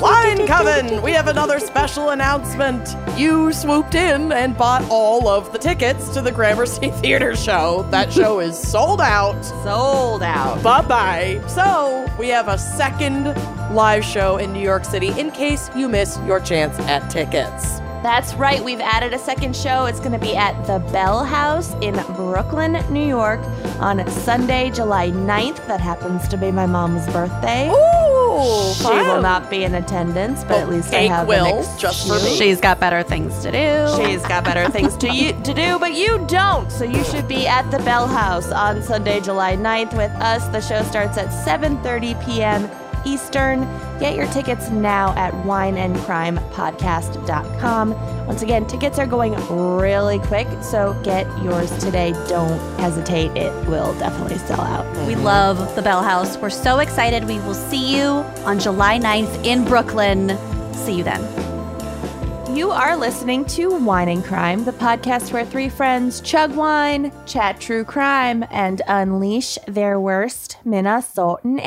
Wine Coven! We have another special announcement. You swooped in and bought all of the tickets to the Gramercy Theater show. That show is sold out. Sold out. Bye bye. So, we have a second live show in New York City in case you miss your chance at tickets. That's right. We've added a second show. It's going to be at the Bell House in Brooklyn, New York on Sunday, July 9th. That happens to be my mom's birthday. Ooh, She will not be in attendance, but oh, at least I have will, an just for me. excuse. She's got better things to do. She's got better things to you to do, but you don't. So you should be at the Bell House on Sunday, July 9th with us. The show starts at 7:30 p.m. Eastern. Get your tickets now at wineandcrimepodcast.com. Once again, tickets are going really quick, so get yours today. Don't hesitate. It will definitely sell out. We love the Bell House. We're so excited. We will see you on July 9th in Brooklyn. See you then. You are listening to Wine and Crime, the podcast where three friends chug wine, chat true crime, and unleash their worst Minnesotan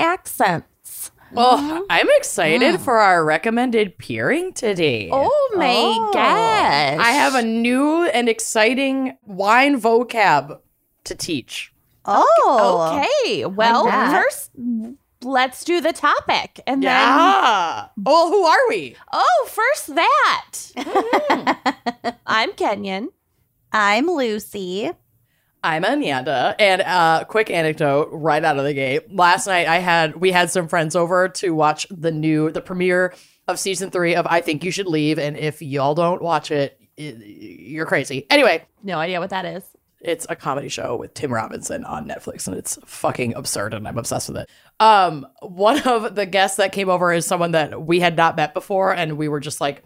accents. Oh, mm-hmm. I'm excited mm. for our recommended peering today. Oh my oh. gosh. I have a new and exciting wine vocab to teach. Oh. Okay, well, that. first, let's do the topic. And then, Yeah. Well, who are we? oh, first that. Mm-hmm. I'm Kenyon. I'm Lucy. I'm Amanda, and uh, quick anecdote right out of the gate. Last night, I had we had some friends over to watch the new the premiere of season three of I Think You Should Leave, and if y'all don't watch it, i you're crazy. Anyway, No idea what that is. it's a comedy show with Tim Robinson on Netflix, and it's fucking absurd, and I'm obsessed with it. Um, one of the guests that came over is someone that we had not met before, and we were just like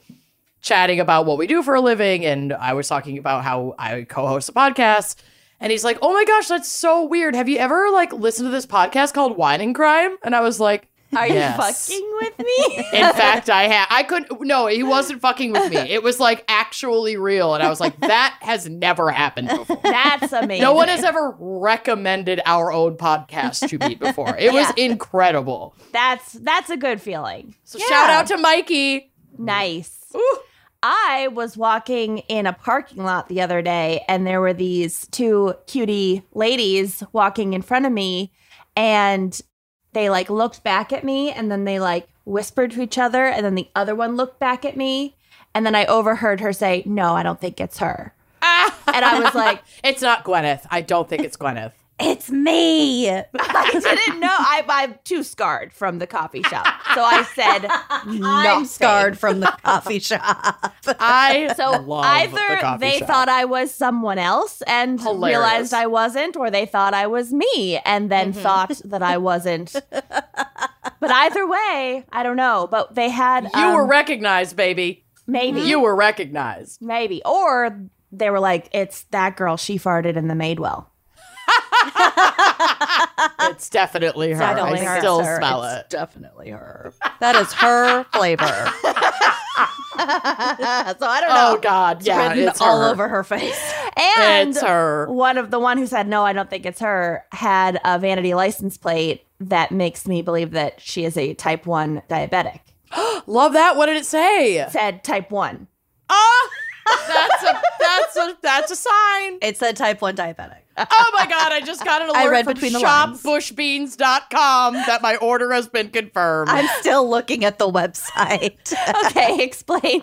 chatting about what we do for a living, and I was talking about how I co-host a podcast, and he's like, "Oh my gosh, that's so weird. Have you ever like listened to this podcast called Wine and Crime?" And I was like. Are Yes. you fucking with me? In fact, I had. I couldn't. No, he wasn't fucking with me. It was like actually real, and I was like, "That has never happened before." That's amazing. No one has ever recommended our own podcast to me before. It was incredible. That's that's a good feeling. So shout out to Mikey. Nice. Ooh. I was walking in a parking lot the other day and there were these two cutie ladies walking in front of me and they like looked back at me and then they like whispered to each other and then the other one looked back at me and then I overheard her say, "No, I don't think it's her." Ah! And I was like, It's not Gwyneth. I don't think it's Gwyneth. It's me. I didn't know. I, I'm too scarred from the coffee shop. So I said, I'm scarred from the coffee shop. I So love the either coffee they shop. thought I was someone else and Hilarious. realized I wasn't, or they thought I was me and then Mm-hmm. thought that I wasn't. but either way, I don't know. But they had you um, were recognized, baby. maybe, You were recognized. maybe, or they were like, "It's that girl. She farted in the Madewell." It's definitely her. I, her. still It's her. smell It's it. Definitely her. That is her flavor. so I don't know. Oh God, yeah, written it's all her. over her face. And It's her. one of the one who said no, I don't think it's her had a vanity license plate that makes me believe that she is a type one diabetic. Love that. What did it say? Said type one. Ah, that's a that's a that's a sign. It said type 1 diabetic. Oh my god, I just got an alert I read from between the lines. shopbushbeans.com that my order has been confirmed. I'm still looking at the website. Okay, explain.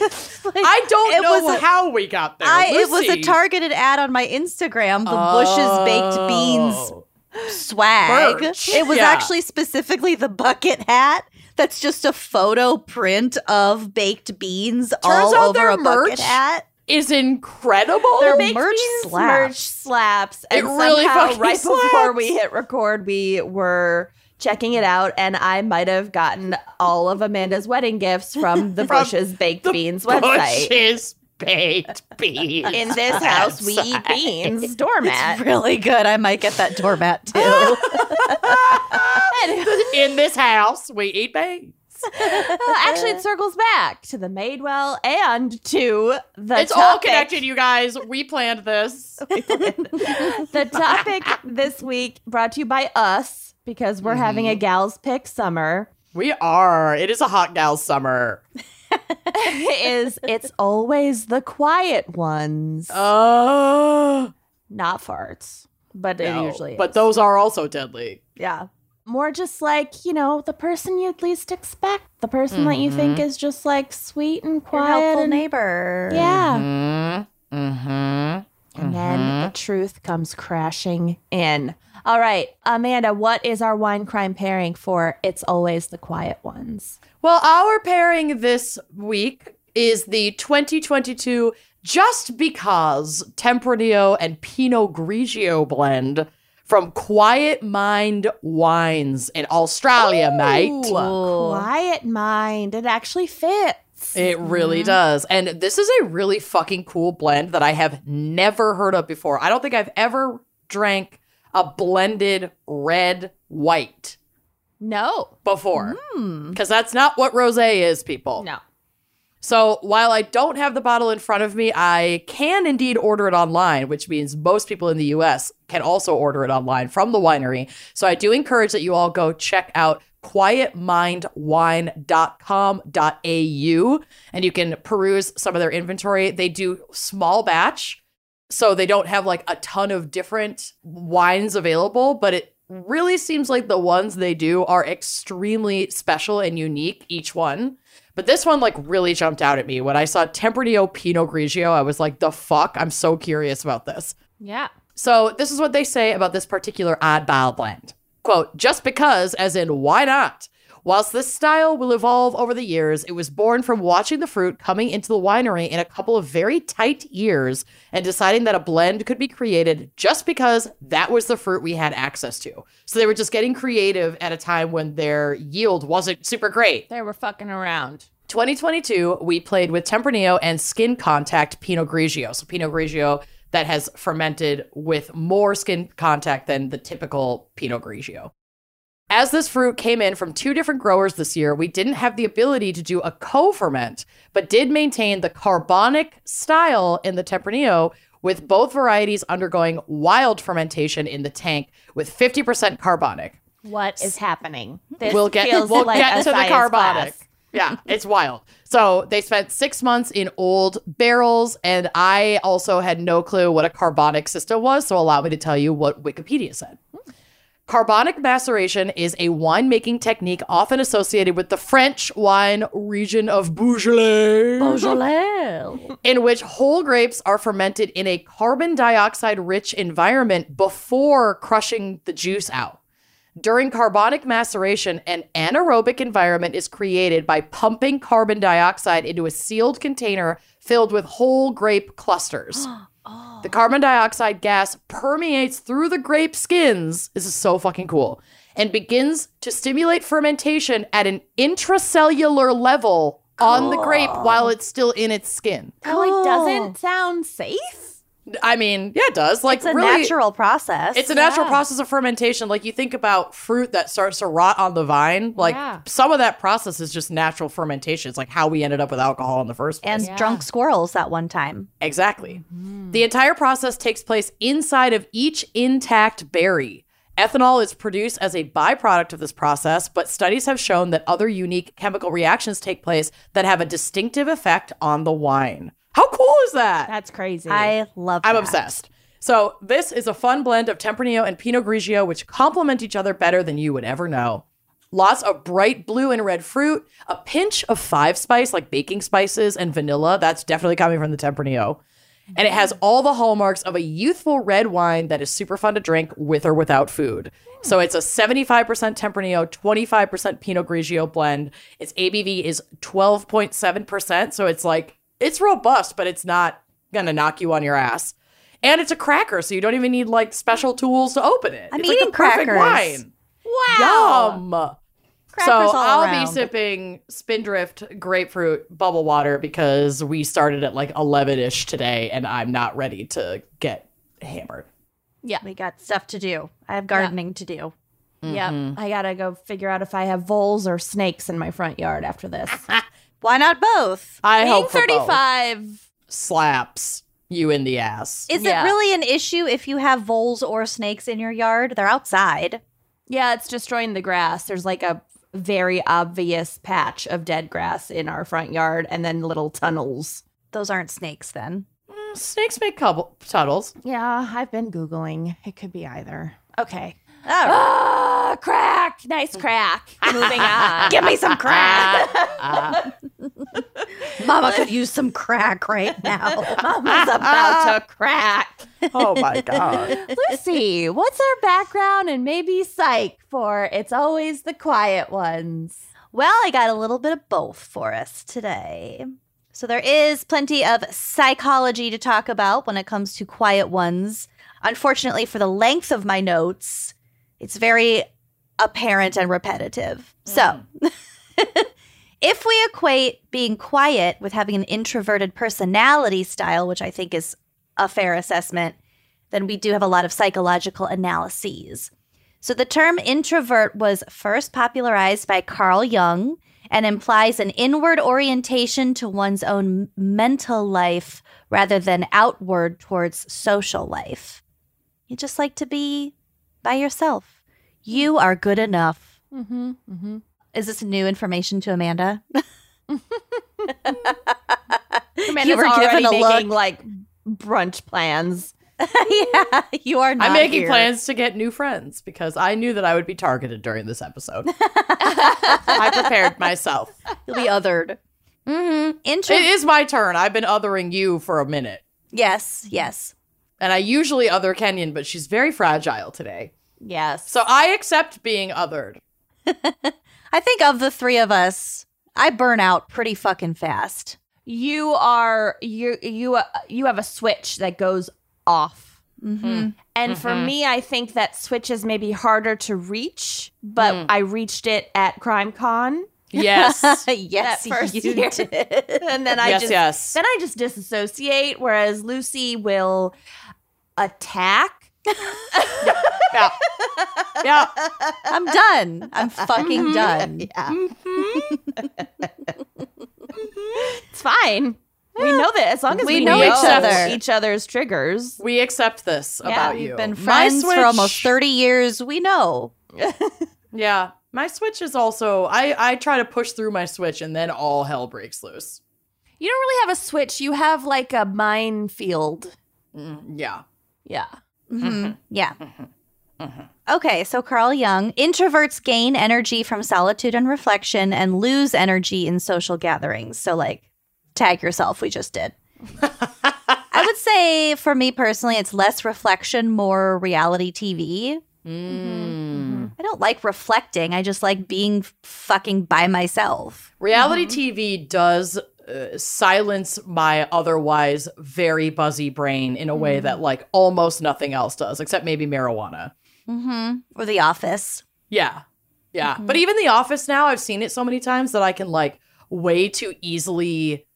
explain. I don't It know was a- how we got there. I, it was a targeted ad on my Instagram, the Bush's Baked Beans Oh. swag. Merch. It was Yeah. actually specifically the bucket hat. That's just a photo print of baked beans all out over their a bucket hat. Is incredible. Their Baked merch Beans slaps. merch slaps. And It really somehow, fucking right before we hit record, we were checking it out, and I might have gotten all of Amanda's wedding gifts from the From Bush's Baked the Beans website. Bush's baked beans. In this house, we eat beans. Doormat. It's really good. I might get that doormat too. In this house, we eat beans. well, Actually, it circles back to the Madewell and to the It's all connected, you guys. We planned this. the topic this week brought to you by us because we're having a mm-hmm. gals pick summer We are. It is a hot gals summer. is it's always the quiet ones Oh, not farts but it no. usually is. But those are also deadly. yeah more just like you know the person you'd least expect the person that you think is just like sweet and Your quiet helpful and, neighbor. yeah Mm-hmm. And then the mm-hmm. truth comes crashing in. All right amanda what is our wine crime pairing for it's always the quiet ones? Well, our pairing this week is the 2022 Just Because Tempranillo and Pinot Grigio blend from Quiet Mind Wines in Australia, mate. Quiet mind. It actually fits It really mm-hmm. does. And this is a really fucking cool blend that I have never heard of before. I don't think I've ever drank a blended red white no before. Mm. Because that's not what rose is, people. no So while I don't have the bottle in front of me, I can indeed order it online, which means most people in the US can also order it online from the winery. So I do encourage that you all go check out quietmindwine.com.au and you can peruse some of their inventory. They do small batch, so they don't have like a ton of different wines available, but it really seems like the ones they do are extremely special and unique, each one. But this one like really jumped out at me when I saw Tempranillo Pinot Grigio. I was like, "The fuck! I'm so curious about this." yeah So this is what they say about this particular oddball blend. Quote, just because, as in why not? Whilst this style will evolve over the years, it was born from watching the fruit coming into the winery in a couple of very tight years and deciding that a blend could be created just because that was the fruit we had access to. So they were just getting creative at a time when their yield wasn't super great. they were fucking around 2022, we played with Tempranillo and Skin Contact Pinot Grigio. So Pinot Grigio that has fermented with more skin contact than the typical Pinot Grigio. As this fruit came in from two different growers this year, we didn't have the ability to do a co-ferment, but did maintain the carbonic style in the Tempranillo with both varieties undergoing wild fermentation in the tank with 50% carbonic. what is happening this we'll get we'll like get to the carbonic. class. Yeah, it's wild. So they spent six months in old barrels, and I also had no clue what a carbonic system was. So allow me to tell you what Wikipedia said. Carbonic maceration is a winemaking technique often associated with the French wine region of Beaujolais Beaujolais. in which whole grapes are fermented in a carbon dioxide rich environment before crushing the juice out. During carbonic maceration, an anaerobic environment is created by pumping carbon dioxide into a sealed container filled with whole grape clusters. The carbon dioxide gas permeates through the grape skins. This is so fucking cool. And begins to stimulate fermentation at an intracellular level on the grape while it's still in its skin. That like doesn't sound safe. I mean, yeah, it does. Like It's a really, natural process. It's a natural Yeah. process of fermentation. Like you think about fruit that starts to rot on the vine. Like Yeah. some of that process is just natural fermentation. It's like how we ended up with alcohol in the first place. and drunk squirrels at one time. Exactly. Mm-hmm. The entire process takes place inside of each intact berry. Ethanol is produced as a byproduct of this process, but studies have shown that other unique chemical reactions take place that have a distinctive effect on the wine. How cool is that? That's crazy. I love. I'm that. obsessed. So, this is a fun blend of Tempranillo and Pinot Grigio, which complement each other better than you would ever know. Lots of bright blue and red fruit, a pinch of five spice, like baking spices and vanilla. That's definitely coming from the Tempranillo. And it has all the hallmarks of a youthful red wine that is super fun to drink with or without food. So it's a 75% Tempranillo, 25% Pinot Grigio blend. Its ABV is 12.7%. So it's like, it's robust, but it's not gonna knock you on your ass. And it's a cracker, so you don't even need like special tools to open it. I'm it's like eating the perfect crackers. wine. wow. Yum. so all I'll around. be sipping Spindrift grapefruit bubble water because we started at like 11 ish today and I'm not ready to get hammered. Yeah. We got stuff to do. I have gardening to do. Yep. Mm-hmm. I gotta go figure out if I have voles or snakes in my front yard after this. Why not both? I Being hope for both. 35. slaps you in the ass. Is Yeah. it really an issue if you have voles or snakes in your yard? They're outside. Yeah, it's destroying the grass. There's like a very obvious patch of dead grass in our front yard and then little tunnels. Those aren't snakes then. Mm, Snakes make couple tunnels. Yeah, I've been Googling. It could be either. Okay. All crack. Nice crack. Moving on. Give me some crack. Ah, ah. Mama could use some crack right now. Mama's about to crack. Oh my god. Lucy, what's our background and maybe psych for It's Always the Quiet Ones? Well, I got a little bit of both for us today. So there is plenty of psychology to talk about when it comes to quiet ones. Unfortunately, for the length of my notes, it's very apparent and repetitive. So, hmm. if we equate being quiet with having an introverted personality style, which I think is a fair assessment, then we do have a lot of psychological analyses. So the term introvert was first popularized by Carl Jung and implies an inward orientation to one's own mental life rather than outward towards social life. You just like to be by yourself. You are good enough. Mm-hmm. Mm-hmm. Is this new information to Amanda? Amanda's were already given a making look. like brunch plans. yeah, you are not. I'm making here. plans to get new friends because I knew that I would be targeted during this episode. I prepared myself. You'll be othered. Mm-hmm. Intro- It is my turn. I've been othering you for a minute. yes, yes. And I usually other Kenyon, but she's very fragile today. Yes. So I accept being othered. I think of the three of us, I burn out pretty fucking fast. you are you you uh, you have a switch that goes off. Mm-hmm. And for me, I think that switch is maybe harder to reach, but I reached it at CrimeCon. Yes. yes, first you year. did. And then I yes, just yes. then I just disassociate, whereas Lucy will attack. Yeah. Yeah. I'm done. I'm fucking done. Yeah. It's fine. We know that as long as We we, know know, each other. each other's triggers. We accept this Yeah, about We've you. been friends for almost 30 years. We know. Yeah. My switch is also I I try to push through my switch and then all hell breaks loose. You don't really have a switch. You have like a minefield. Mm, yeah. Yeah. Mhm. Yeah. Mm-hmm. Mm-hmm. Okay, so Carl Jung introverts gain energy from solitude and reflection and lose energy in social gatherings. So, like, tag yourself, we just did. I would say for me personally, it's less reflection, more reality TV. Mm. I don't like reflecting. I just like being fucking by myself. Reality TV does uh, silence my otherwise very buzzy brain in a way that like almost nothing else does, except maybe marijuana. Mm-hmm. Or The Office. Yeah. Yeah. But even The Office now, I've seen it so many times that I can like way too easily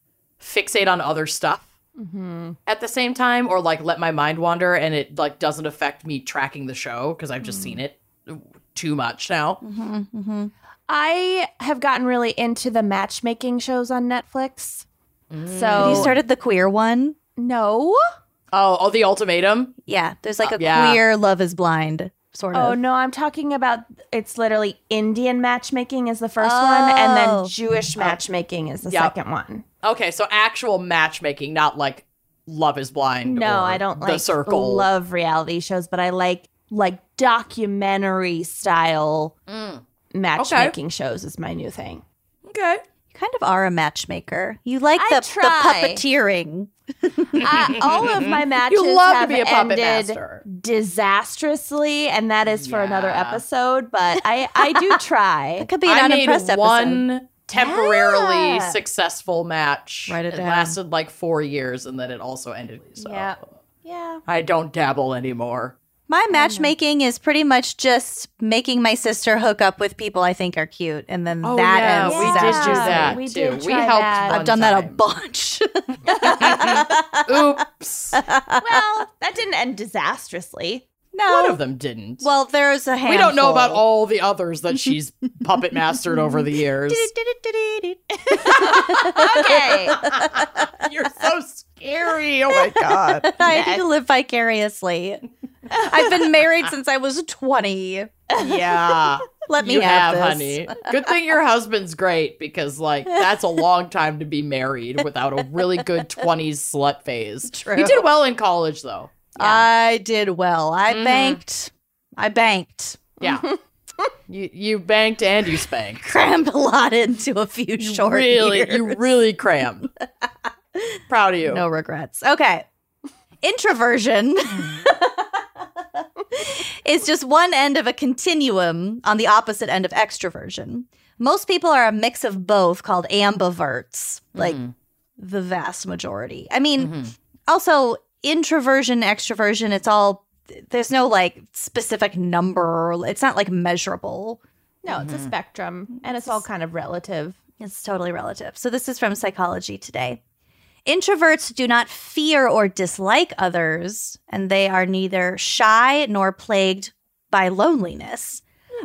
fixate on other stuff Mm-hmm. at the same time or like let my mind wander and it like doesn't affect me tracking the show because I've just seen it too much now. Mm-hmm. I have gotten really into the matchmaking shows on Netflix. So Have you started the queer one? no. Oh, oh, the ultimatum. Yeah, there's like a yeah. queer Love is Blind sort of. Oh no, I'm talking about it's literally Indian matchmaking is the first one, and Oh. then Jewish matchmaking is the Yep. second one. Okay, so actual matchmaking, not like Love is Blind. No, or I don't the like Circle. love reality shows, but I like like documentary style Mm. Matchmaking shows is my new thing. Okay. You kind of are a matchmaker. You like I the, the try. puppeteering. I, all of my matches You love to have be a puppet ended master. disastrously, and that is for another Yeah. episode. But I I do try. It could be an I made unimpressed episode. one temporarily Yeah. successful match. Write it down. lasted like four years, and then it also ended. So Yeah. yeah. I don't dabble anymore. My oh, matchmaking is pretty much just making my sister hook up with people I think are cute, and then Oh, that yeah, ends we the did session. do that We too. did we try helped. that. I've done that a bunch. Oops. well, that didn't end disastrously. no, One of them didn't. Well, there's a handful. we don't know about all the others that she's puppet mastered over the years. Okay. You're so scary. Oh my god. I need to live vicariously. I've been married since I was 20. Yeah. Let me you have, have, this. honey. Good thing your husband's great because, like, that's a long time to be married without a really good 20s slut phase. True. You did well in college, though. I did well. I Mhm. banked. I banked. Yeah. you you banked and you spanked. Crammed a lot into a few You short really, years. you really crammed. Proud of you. No regrets. Okay. Introversion is just one end of a continuum on the opposite end of extroversion. Most people are a mix of both called ambiverts, like Mhm. the vast majority. I mean, Mhm. also introversion, extroversion, it's all there's no like specific number. It's not like measurable. No, it's a spectrum, and it's all kind of relative. It's totally relative. So, this is from Psychology Today. Introverts do not fear or dislike others, and they are neither shy nor plagued by loneliness.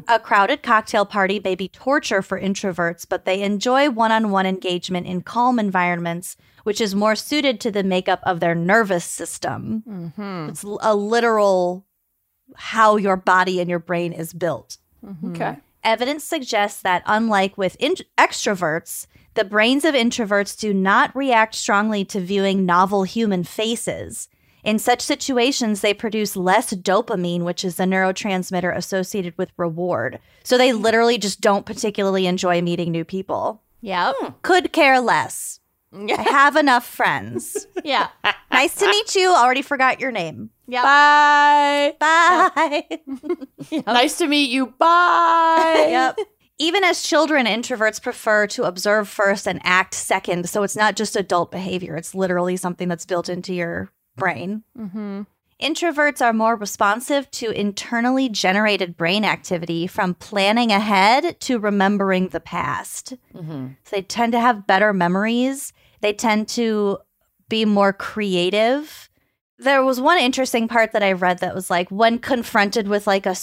A crowded cocktail party may be torture for introverts, but they enjoy one on one engagement in calm environments, which is more suited to the makeup of their nervous system. Mm-hmm. It's a literal how your body and your brain is built. Okay. Evidence suggests that, unlike with in- extroverts, the brains of introverts do not react strongly to viewing novel human faces. In such situations, they produce less dopamine, which is the neurotransmitter associated with reward. So they hmm. literally just don't particularly enjoy meeting new people. Yep. Hmm. Could care less. I have enough friends. Yeah. nice to meet you. Already forgot your name. Yep. Bye. Bye. Nice to meet you. Bye. yep. Even as children, introverts prefer to observe first and act second. So it's not just adult behavior, it's literally something that's built into your brain. Mm-hmm. Introverts are more responsive to internally generated brain activity from planning ahead to remembering the past. Mhm. So they tend to have better memories. They tend to be more creative. There was one interesting part that I read that was like when confronted with like a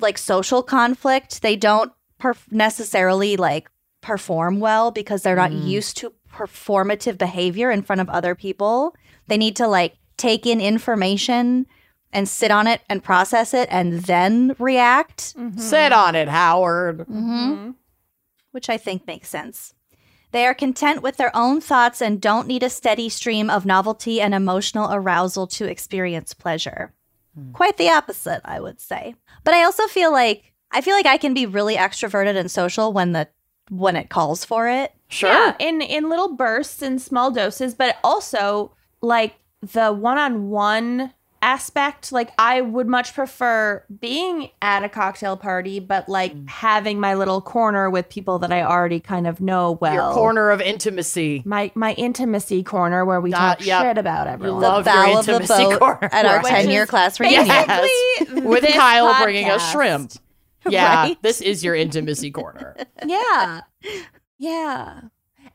like social conflict, they don't perf- necessarily like perform well because they're not Mm. used to performative behavior in front of other people. They need to like take in information and sit on it and process it and then react. Sit on it, Howard. Mm-hmm which I think makes sense. They are content with their own thoughts and don't need a steady stream of novelty and emotional arousal to experience pleasure. Quite the opposite, I would say. But I also feel like I feel like I can be really extroverted and social when the when it calls for it. Sure. Yeah, in in little bursts and small doses, but also like the one-on-one aspect. Like I would much prefer being at a cocktail party, but like Mm. having my little corner with people that I already kind of know well. Your corner of intimacy. my my intimacy corner where we That- talk yep. shit about everyone. love the your bow of the intimacy boat corner. at our Which ten year class reunion. Yes. With this Kyle bringing us shrimp. Yeah, Right? this is your intimacy corner. Yeah. Yeah.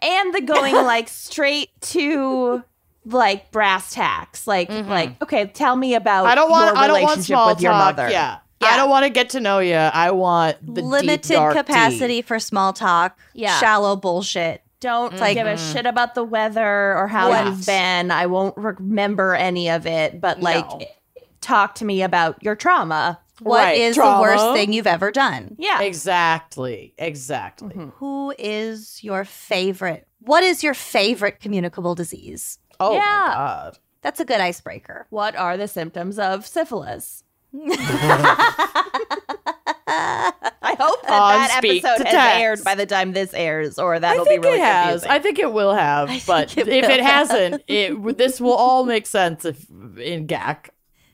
And the going like straight to like brass tacks. Like Mhm. like okay, tell me about I don't want. your I don't want relationship small with your talk. mother. Yeah. Yeah. I don't want to get to know you. I want the deep, Limited dark capacity tea. for small talk, Yeah. shallow bullshit. Don't Like- give a shit about the weather or how Yeah. you've been. I won't remember any of it, but like No. talk to me about your trauma. What is Right. the worst thing you've ever done? Yeah. Exactly. Exactly. Mhm. Who is your favorite? What is your favorite communicable disease? Oh Yeah. my god. That's a good icebreaker. What are the symptoms of syphilis? I hope that On that Speak episode to has Text. aired by the time this airs, or that'll be really it has. confusing. I think it will have. I but think if it it will hasn't, it this will all make sense if in GAC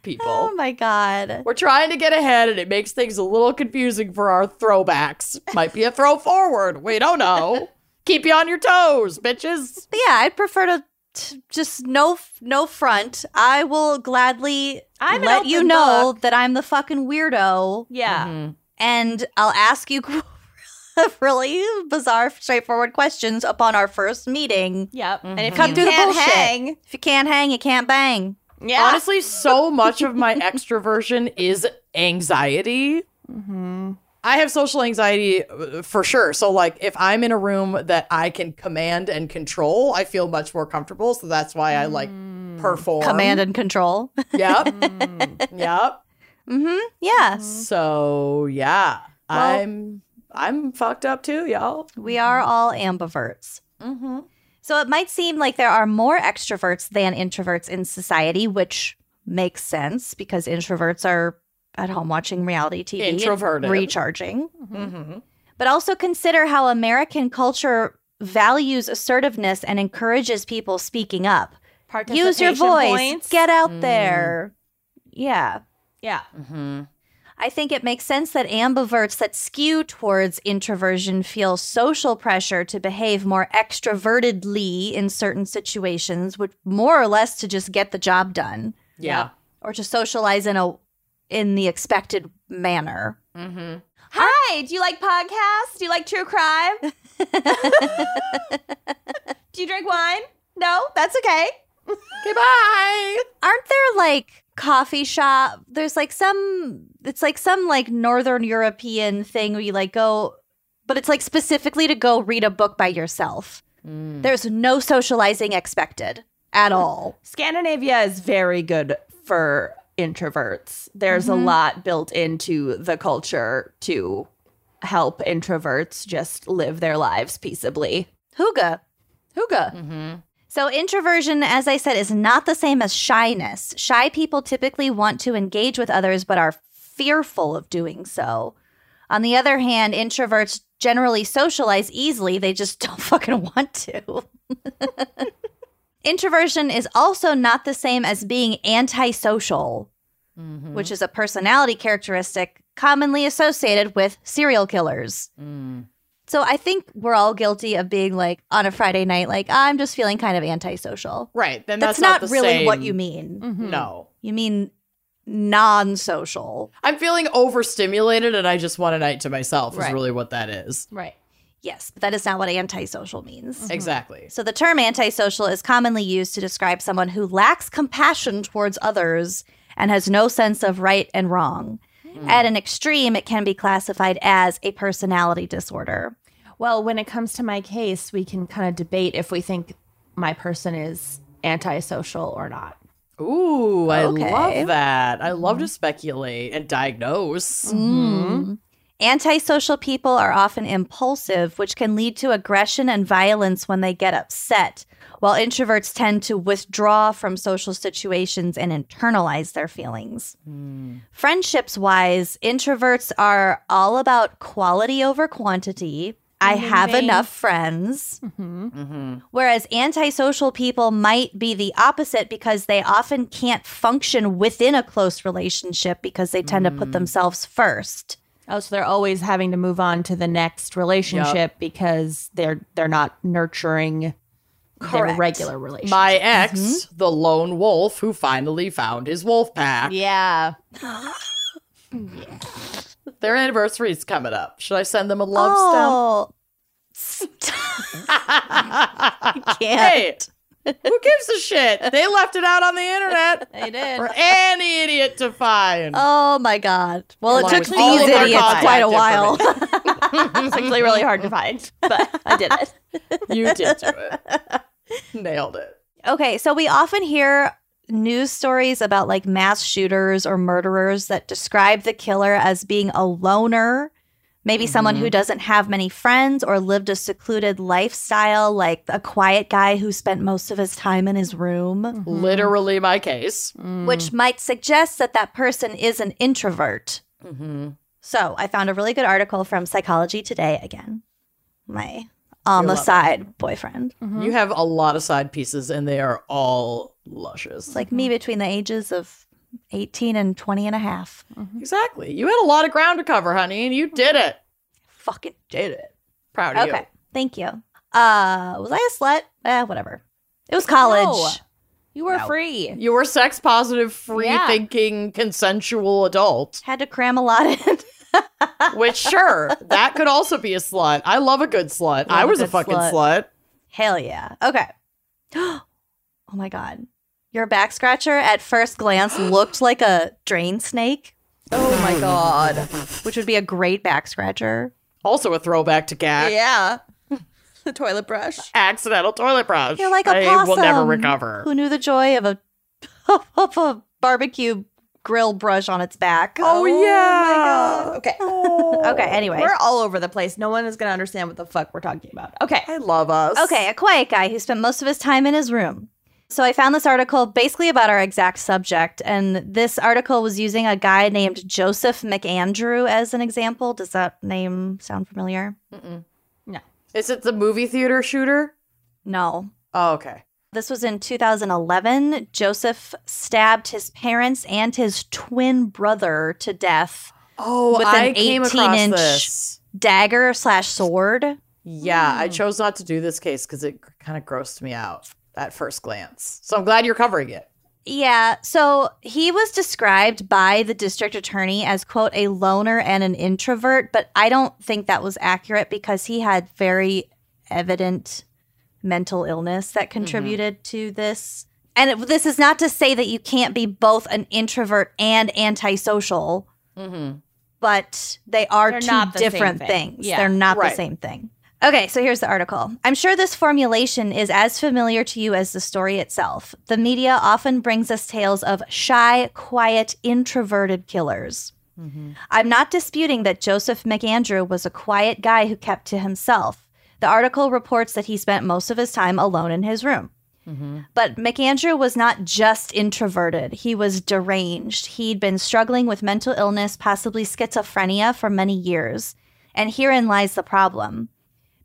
people. Oh my god. We're trying to get ahead, and it makes things a little confusing for our throwbacks. Might be a throw forward. We don't know. Keep you on your toes, bitches. Yeah, I'd prefer to t- just no no front. I will gladly I have an let you open know book. that I'm the fucking weirdo, Yeah. Mm-hmm. and I'll ask you really bizarre, straightforward questions upon our first meeting. Yep. And if Come you do the can't bullshit. hang, If you can't hang, you can't bang. Yeah. Honestly, so much of my extroversion is anxiety. I have social anxiety uh, for sure. So, like, if I'm in a room that I can command and control, I feel much more comfortable. So that's why I like perform. Command and control. Yep. yep. mm-hmm. Yeah. So yeah, I'm I'm fucked up too, y'all. We are all ambiverts. Mm-hmm. So it might seem like there are more extroverts than introverts in society, which makes sense because introverts are at home watching reality TV, Introverted. recharging. Mm-hmm. But also consider how American culture values assertiveness and encourages people speaking up. Use your voice, points. get out there. Yeah. yeah. Mm-hmm. I think it makes sense that ambiverts that skew towards introversion feel social pressure to behave more extrovertedly in certain situations, which more or less to just get the job done Yeah. or to socialize in a in the expected manner. Mm-hmm. Hi, do you like podcasts? Do you like true crime? do you drink wine? No, that's okay. Okay, bye. Aren't there like coffee shop? There's like some it's like some like northern European thing where you like go but it's like specifically to go read a book by yourself. There's no socializing expected at all. Scandinavia is very good for introverts. There's a lot built into the culture to help introverts just live their lives peaceably. Hygge. Hygge. Mm-hmm. So, introversion, as I said, is not the same as shyness. Shy people typically want to engage with others but are fearful of doing so. On the other hand, introverts generally socialize easily, they just don't fucking want to. Introversion is also not the same as being antisocial, Mm-hmm. which is a personality characteristic commonly associated with serial killers. Mm. So I think we're all guilty of being like on a Friday night, like I'm just feeling kind of antisocial. Right. Then That's, that's, not, the really what you mean. No. You mean non-social. I'm feeling overstimulated and I just want a night to myself is really what that is. Right. Yes, but that is not what antisocial means. Mm-hmm. Exactly. So the term antisocial is commonly used to describe someone who lacks compassion towards others and has no sense of right and wrong. Hmm. At an extreme, it can be classified as a personality disorder. Well, when it comes to my case, we can kind of debate if we think my person is antisocial or not. Ooh, I Okay. love that. I love to mm-hmm. speculate and diagnose. Mm-hmm. Antisocial people are often impulsive, which can lead to aggression and violence when they get upset, while introverts tend to withdraw from social situations and internalize their feelings. Hmm. Friendships wise, introverts are all about quality over quantity. I mm-hmm. have Ding. enough friends. Mm-hmm. mm-hmm. Whereas antisocial people might be the opposite because they often can't function within a close relationship because they tend to put mm. themselves first. Oh, so they're always having to move on to the next relationship because they're they're not nurturing their regular relationship. My mm-hmm. ex, the lone wolf who finally found his wolf pack. yeah. Their anniversary's coming up. Should I send them a love oh, stop. stem? can't. hey, who gives a shit? They left it out on the internet They did. for any idiot to find. Oh my god. Well, it took these idiots quite a while. it's actually really hard to find, but I did it. You did do it. Nailed it. okay, so we often hear news stories about like mass shooters or murderers that describe the killer as being a loner, maybe someone who mm-hmm. doesn't have many friends or lived a secluded lifestyle, like a quiet guy who spent most of his time in his room, mm-hmm. Literally my case. Mm. which might suggest that that person is an introvert. Mm-hmm. So I found a really good article from Psychology Today again. My on You the love it. side boyfriend. You have a lot of side pieces, and they are all luscious. Like me between the ages of 18 and 20 and a half. exactly. You had a lot of ground to cover, honey, and you did it. Fucking did it. Proud of Okay. you. Okay. Thank you. Uh was I a slut? Eh, whatever. It was college. No. You were No. free. You were sex positive, free Yeah. thinking, consensual adult. Had to cram a lot in. Which sure, that could also be a slut. I love a good slut. I Love a was a good fucking slut. slut. Hell yeah. Okay. oh my god. Your back scratcher at first glance looked like a drain snake, Oh my oh. god. which would be a great back scratcher. Also a throwback to gag. Yeah. the toilet brush. Accidental toilet brush. You're like a I possum will never recover. Who knew the joy of a of a barbecue grill brush on its back? Oh, oh yeah. Okay. Oh. Okay, anyway. We're all over the place. No one is going to understand what the fuck we're talking about. Okay. I love us. Okay, a quiet guy who spent most of his time in his room. So I found this article basically about our exact subject, and this article was using a guy named Joseph McAndrew as an example. Does that name sound familiar? No. Is it the movie theater shooter? No. Oh, okay. This was in 2011. Joseph stabbed his parents and his twin brother to death. Oh, With I an came 18 across inch- this. Dagger slash sword. Yeah, Hmm. I chose not to do this case because it kind of grossed me out at first glance. So I'm glad you're covering it. Yeah, so he was described by the district attorney as, quote, a loner and an introvert, but I don't think that was accurate because he had very evident mental illness that contributed to this. And it, this is not to say that you can't be both an introvert and antisocial, Mm-hmm. but they are They're two not the different thing. things. Yeah. They're not Right. the same thing. Okay, so here's the article. I'm sure this formulation is as familiar to you as the story itself. The media often brings us tales of shy, quiet, introverted killers. Mm-hmm. I'm not disputing that Joseph McAndrew was a quiet guy who kept to himself. The article reports that he spent most of his time alone in his room. Mm-hmm. But McAndrew was not just introverted, he was deranged. He'd been struggling with mental illness, possibly schizophrenia, for many years. And herein lies the problem.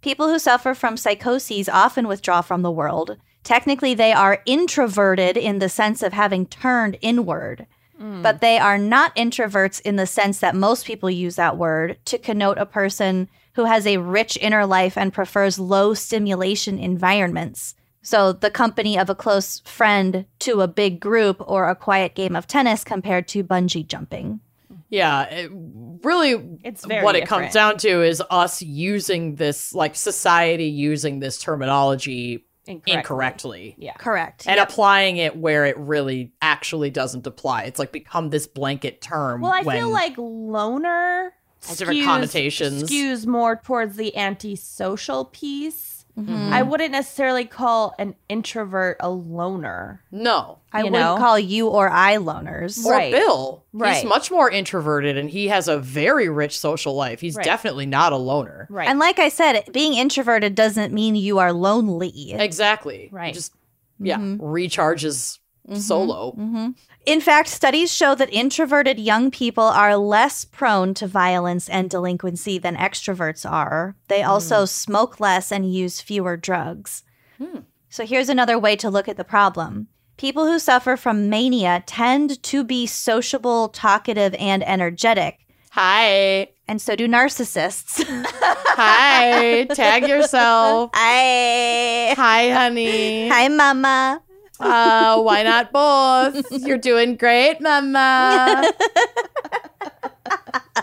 People who suffer from psychoses often withdraw from the world. Technically, they are introverted in the sense of having turned inward, hmm. but they are not introverts in the sense that most people use that word to connote a person who has a rich inner life and prefers low stimulation environments. So, the company of a close friend to a big group or a quiet game of tennis compared to bungee jumping. Yeah, it, really, It's very what it comes down to is us using this, like society using this terminology Incorrectly. incorrectly. Yeah. Correct. And applying it where it really actually doesn't apply. It's like become this blanket term. Well, I when- feel like loner Has different connotations. Skews more towards the antisocial piece. Mm-hmm. I wouldn't necessarily call an introvert a loner. no. I you wouldn't know? call you or I loners. Or Right. Bill. Right. He's much more introverted and he has a very rich social life. He's Right. definitely not a loner. Right. And like I said, being introverted doesn't mean you are lonely. Exactly. He Right. just yeah, mm-hmm. recharges mm-hmm. solo. Mm-hmm. In fact, studies show that introverted young people are less prone to violence and delinquency than extroverts are. They hmm. also smoke less and use fewer drugs. Hmm. So here's another way to look at the problem. People who suffer from mania tend to be sociable, talkative, and energetic. Hi. And so do narcissists. Hi. Tag yourself. Hi. Hi, honey. Hi, mama. Uh, why not both? You're doing great, mama.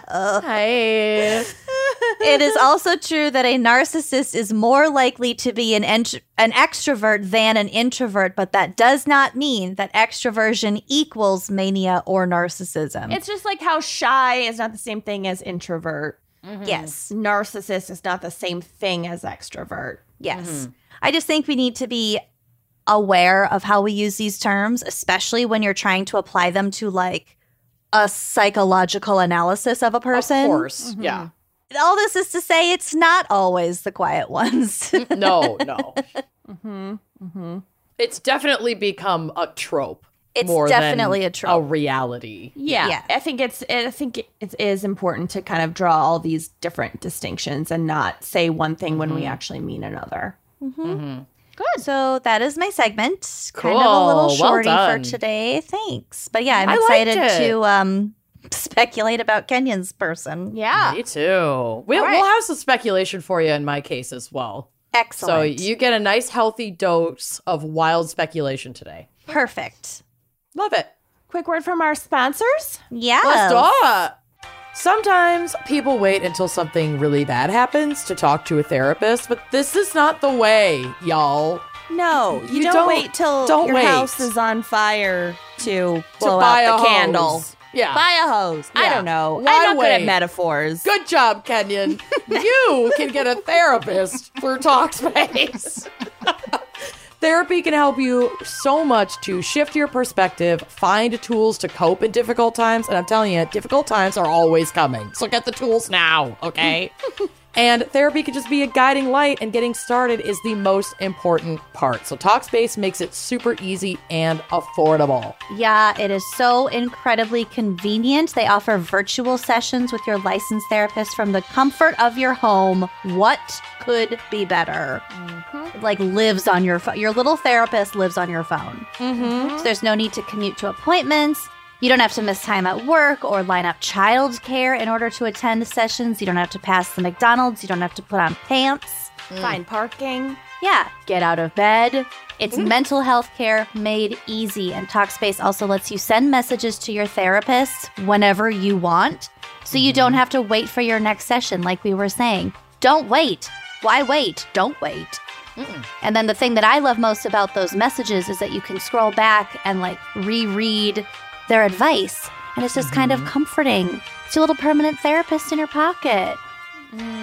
Hi. it is also true that a narcissist is more likely to be an ent- an extrovert than an introvert, but that does not mean that extroversion equals mania or narcissism. it's just like how shy is not the same thing as introvert. yes, Narcissist is not the same thing as extrovert. yes. I just think we need to be aware of how we use these terms, especially when you're trying to apply them to like a psychological analysis of a person. Of course. Mm-hmm. Yeah. All this is to say it's not always the quiet ones. Mm, no, no. Mm-hmm. Mm-hmm. It's definitely become a trope. It's more definitely than a trope. A reality. Yeah, Yeah. I think it's. I think it is important to kind of draw all these different distinctions and not say one thing when we mm-hmm. actually mean another. Mm-hmm. Good. So that is my segment. Kind of a Cool. little Well shorty for today. Thanks. But yeah, I'm I excited to um speculate about Kenyon's person. Yeah, Me too. We'll, All right. we'll have some speculation for you in my case as well. Excellent. So you get a nice healthy dose of wild speculation today. Perfect. Love it. Quick word from our sponsors. Yeah. Let's do it. Sometimes people wait until something really bad happens to talk to a therapist, but this is not the way, y'all. No, you, You don't, don't- wait till don't your wait. house is on fire to blow to buy out a the candle. Yeah. Buy a hose. I don't know. Why I'm not good at metaphors. Good job, Kenyon. you can get a therapist for Talkspace. Therapy can help you so much to shift your perspective, find tools to cope in difficult times, and I'm telling you, difficult times are always coming. So get the tools now, okay? and therapy could just be a guiding light, and getting started is the most important part. So Talkspace makes it super easy and affordable. Yeah, it is so incredibly convenient. They offer virtual sessions with your licensed therapist from the comfort of your home. What could be better? It, like lives on your phone. Your little therapist lives on your phone. Mm-hmm. So there's no need to commute to appointments. You don't have to miss time at work or line up childcare in order to attend sessions. You don't have to pass the McDonald's. You don't have to put on pants. Mm. Find parking. Yeah, get out of bed. It's mm-hmm. mental health care made easy. And Talkspace also lets you send messages to your therapist whenever you want. So you don't mm-hmm. have to wait for your next session, like we were saying. Don't wait. Why wait? Don't wait. And then the thing that I love most about those messages is that you can scroll back and like reread their advice. And it's just kind of mm-hmm. comforting. It's your little permanent therapist in your pocket.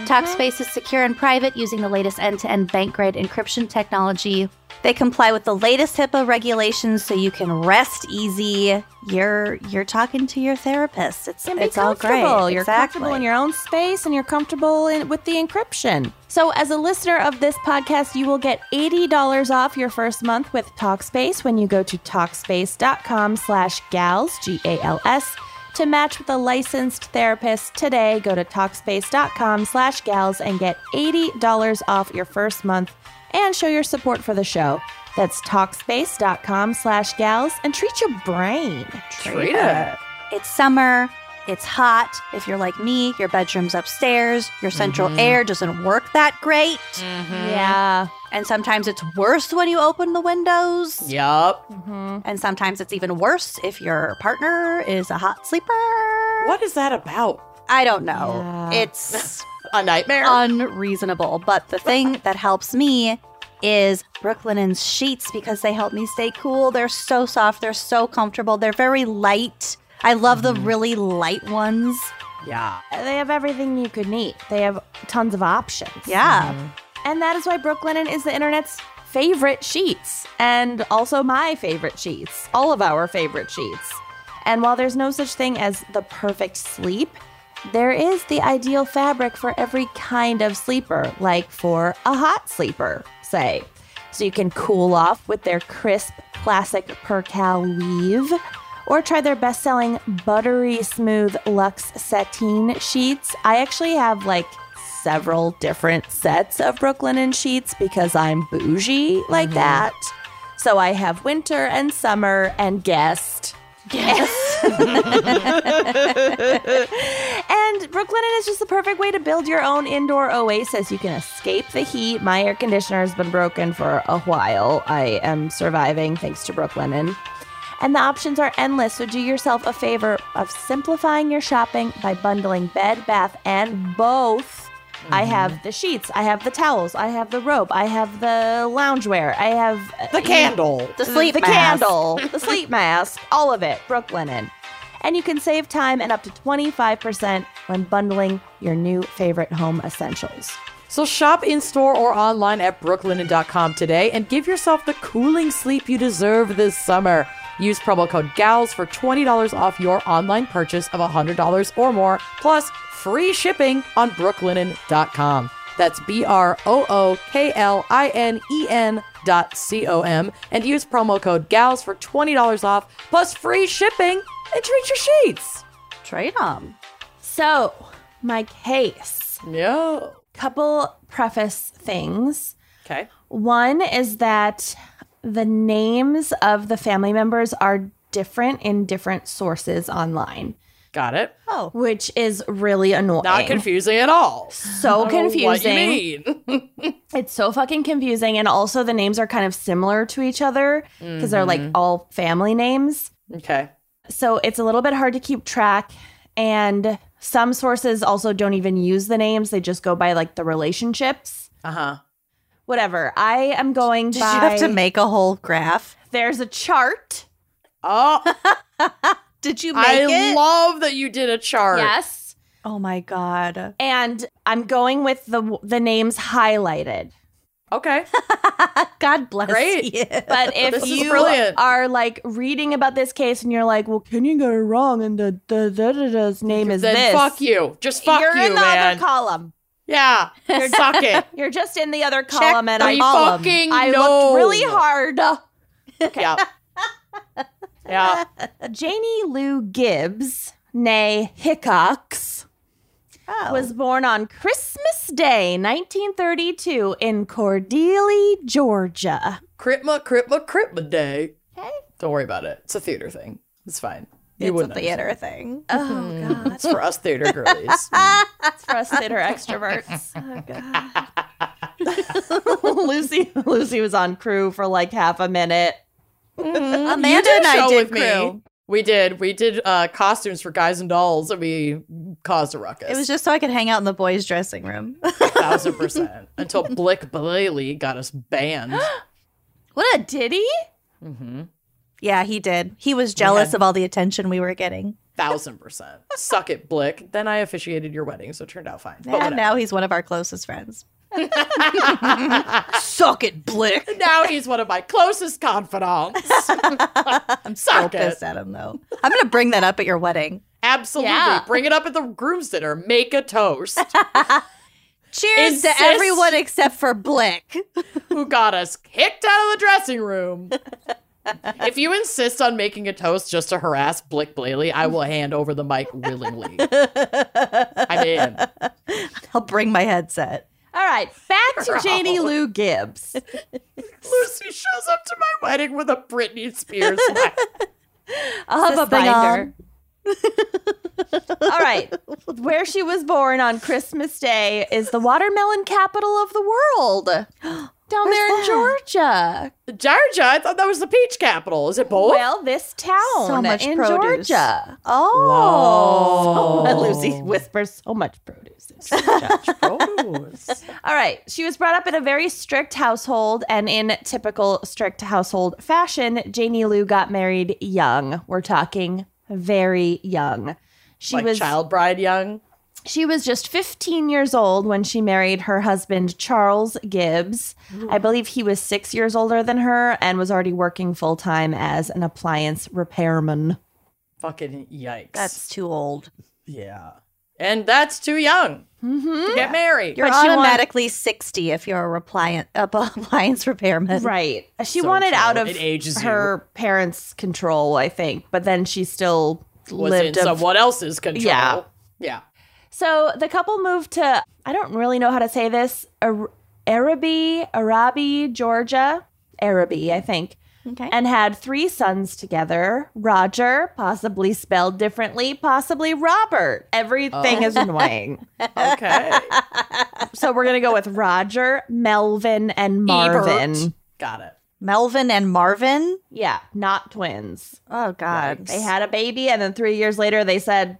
Talkspace is secure and private using the latest end to end bank grade encryption technology. They comply with the latest HIPAA regulations so you can rest easy. You're you're talking to your therapist. It's it's all great. You're exactly. comfortable in your own space and you're comfortable in, with the encryption. So, as a listener of this podcast, you will get $80 off your first month with Talkspace when you go to Talkspace.com slash gals, G A L S. To match with a licensed therapist today, go to Talkspace.com slash gals and get $80 off your first month and show your support for the show. That's Talkspace.com slash gals and treat your brain. Treat it. It's summer. It's hot. If you're like me, your bedroom's upstairs. Your central mm-hmm. air doesn't work that great. Mm-hmm. Yeah. And sometimes it's worse when you open the windows. Yup. Mm-hmm. And sometimes it's even worse if your partner is a hot sleeper. What is that about? I don't know. Yeah. It's A nightmare? unreasonable. But the thing that helps me is Brooklinen's sheets because they help me stay cool. They're so soft, they're so comfortable, they're very light. I love the mm-hmm. really light ones. yeah. They have everything you could need. They have tons of options. Yeah. Mm-hmm. And that is why Brooklinen is the internet's favorite sheets and also my favorite sheets, all of our favorite sheets. And while there's no such thing as the perfect sleep, there is the ideal fabric for every kind of sleeper, like for a hot sleeper, say. So you can cool off with their crisp classic percale weave, or try their best selling buttery smooth luxe sateen sheets. I actually have like several different sets of Brooklinen sheets because I'm bougie like mm-hmm. that. So I have winter and summer and guest. Yes. And Brooklinen is just the perfect way to build your own indoor oasis. You can escape the heat. My air conditioner has been broken for a while. I am surviving thanks to Brooklinen. And the options are endless, so do yourself a favor of simplifying your shopping by bundling bed, bath, and both. I have the sheets, I have the towels, I have the robe, I have the loungewear, I have uh, The candle. The sleep the mask. candle, the sleep mask, all of it, Brooklinen. And you can save time and up to 25% when bundling your new favorite home essentials. So shop in store or online at brooklinen.com today and give yourself the cooling sleep you deserve this summer. Use promo code GALS for $20 off your online purchase of $100 or more, plus free shipping on brooklinen.com. That's B R O O K L I N E N dot C O M and use promo code GALS for $20 off, plus free shipping and treat your sheets. Trade them. So, my case. Yeah. Couple preface things. Okay. One is that the names of the family members are different in different sources online. Got it. Oh. which is really annoying. Not confusing at all. So I don't know confusing. What you mean? It's so fucking confusing. And also, the names are kind of similar to each other because they're like all family names. okay. So it's a little bit hard to keep track. And some sources also don't even use the names, they just go by like the relationships. Uh huh. Whatever. I am going Did by. you have to make a whole graph? There's a chart. Oh, Did you make it? I it? love that you did a chart. Yes. oh my god. And I'm going with the the names highlighted. Okay. God bless Great. you. But if This you are like reading about this case and you're like, well, can you get it wrong? And the the da, da, da's name is then this. fuck you. Just fuck you're you, in the man. other column. Yeah. Suck it. You're just in the other column, and I, We column. fucking I know. looked really hard. Yeah. yeah. Janie Lou Gibbs, nay Hickox, Oh. was born on Christmas Day, 1932, in Cordelia, Georgia. Critma, Critma, Critma Day. Okay. Don't worry about it. It's a theater thing. It's fine. You it's a wouldn't theater thing. Oh mm-hmm. God, It's for us theater girlies. it's for us theater extroverts. Oh God. Lucy, Lucy was on crew for like half a minute. Mm-hmm. Amanda You did and a I show did with crew. me. We did. We did uh, costumes for guys and dolls, and we caused a ruckus. It was just so I could hang out in the boys' dressing room. thousand percent until Blick Bailey got us banned. What a ditty! Mm-hmm. Yeah, he did. He was jealous had- of all the attention we were getting. Thousand percent. Suck it, Blick. Then I officiated your wedding, so it turned out fine. But and whatever. now he's one of our closest friends. Suck it, Blick. now he's one of my closest confidants. I'm so Suck it. pissed at him though. I'm gonna bring that up at your wedding. Absolutely. Yeah. Bring it up at the groom's dinner. Make a toast. Cheers Insist. to everyone except for Blick. Who got us kicked out of the dressing room? If you insist on making a toast just to harass Blick Blaley, I will hand over the mic willingly. I'm in. I'll bring my headset. All right, back to Janie Lou Gibbs. Lucy shows up to my wedding with a Britney Spears smile. I'll have a This thing binder. All right. Where she was born on Christmas Day is the watermelon capital of the world. Down there in that? Georgia. Georgia, I thought that was the peach capital. Is it both? Well, this town So much in produce. Georgia. Oh. Oh, Lucy whispers so much produce. in Georgia. Produce. All right. She was brought up in a very strict household, and in typical strict household fashion, Janie Lou got married young. We're talking very young. She like was child bride young. She was just 15 years old when she married her husband, Charles Gibbs. I believe he was six years older than her and was already working full time as an appliance repairman. Fucking yikes. That's too old. yeah. And that's too young to get mm-hmm. married. You're But she want- automatically 60 if you're a appliance, appliance repairman. Right. She So wanted true. out of It ages you. her parents' control, I think, but then she still was lived in a someone else's control. Yeah. Yeah. So the couple moved to, I don't really know how to say this, Ar- Arabi, Arabi, Georgia. Arabi, I think. Okay. And had three sons together Roger, possibly spelled differently, possibly Robert. Everything oh. is annoying. Okay. So we're going to go with Roger, Melvin, and Marvin. Ebert. Got it. Melvin and Marvin. Yeah, not twins. Oh God. They had a baby, and then three years later, they said,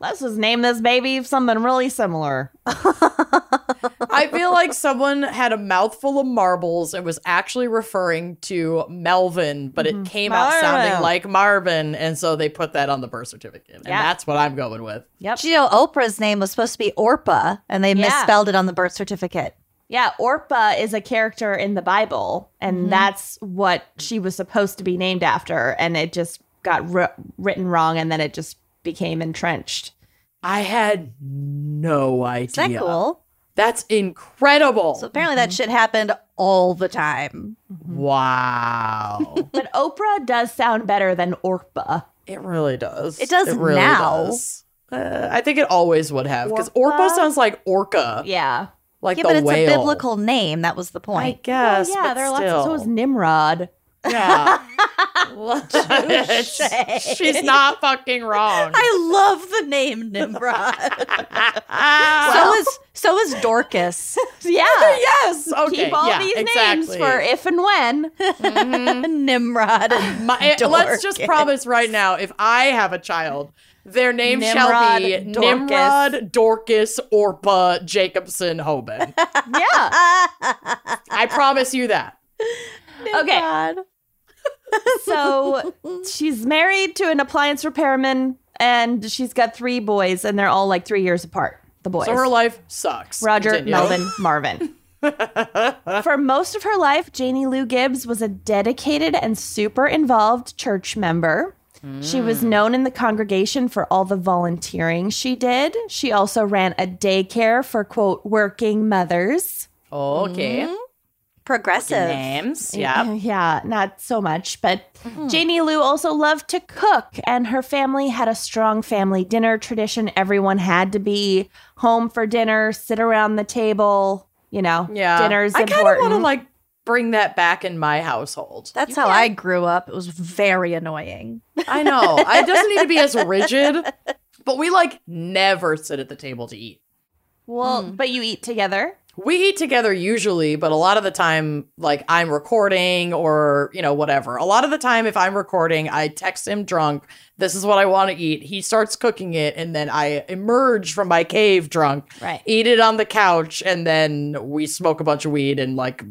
let's just name this baby something really similar. I feel like someone had a mouthful of marbles and was actually referring to Melvin, but it mm-hmm. came out sounding like Marvin, and so they put that on the birth certificate. And Yeah. that's what I'm going with. Yep. Did you know Oprah's name was supposed to be Orpah, and they Yeah. misspelled it on the birth certificate. Yeah, Orpah is a character in the Bible, and mm-hmm. that's what she was supposed to be named after, and it just got wr- written wrong, and then it just became entrenched. I had no idea. Is that cool? That's incredible. So apparently that shit happened all the time. wow. But Oprah does sound better than Orpah. it really does. It does really now. does. Uh, I think it always would have because Orpah? Orpah sounds like orca, Yeah. like yeah, but it's whale. a biblical name. That was the point. I guess. oh, yeah, there are still. lots of. So is Nimrod. Yeah. She's not fucking wrong. I love the name Nimrod. so is so is Dorcas. Yeah. yes. Okay. Keep all yeah, these exactly. names for if and when. Mm-hmm. Nimrod and My, let's just promise right now if I have a child, their name shall be Dorcas. Nimrod, Dorcas, Orpah, Jacobson, Hoban. yeah. I promise you that. Okay. So she's married to an appliance repairman and she's got three boys and they're all like three years apart. The boys. So her life sucks. Roger, Continue. Melvin, Marvin. For most of her life, Janie Lou Gibbs was a dedicated and super involved church member. She was mm. known in the congregation for all the volunteering she did. She also ran a daycare for, quote, working mothers. Oh, okay. Mm. Progressive. Names. Yeah. Yeah, not so much. But mm-hmm. Janie Lou also loved to cook, and her family had a strong family dinner tradition. Everyone had to be home for dinner, sit around the table. You know, Yeah. dinner's and I kind of want to like bring that back in my household. That's how I grew up. It was very annoying. I know. It doesn't need to be as rigid, but we like never sit at the table to eat. well, mm. but you eat together. We eat together usually, but a lot of the time, like I'm recording or, you know, whatever. A lot of the time, if I'm recording, I text him drunk, this is what I want to eat. He starts cooking it, and then I emerge from my cave drunk, Right. eat it on the couch, and then we smoke a bunch of weed and like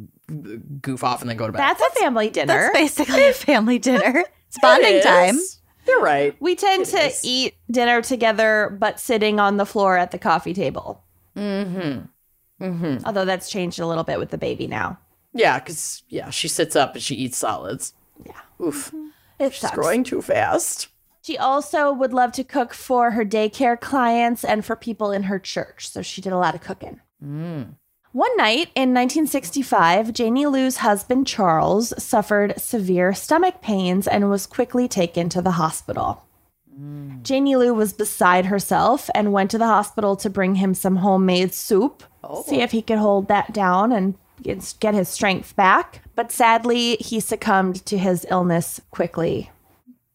goof off and then go to bed. That's a family dinner. That's basically a family dinner. It's bonding is. time. You're right. we tend It to is. eat dinner together, but sitting on the floor at the coffee table. Mm-hmm. Mm-hmm. Although that's changed a little bit with the baby now. Yeah, because yeah, she sits up and she eats solids. Yeah. Oof. It She's sucks. growing too fast. She also would love to cook for her daycare clients and for people in her church. So she did a lot of cooking. Mm. One night in 1965, Janie Lou's husband Charles suffered severe stomach pains and was quickly taken to the hospital. Mm. Janie Lou was beside herself and went to the hospital to bring him some homemade soup, Oh. see if he could hold that down and get get his strength back. But sadly, he succumbed to his illness quickly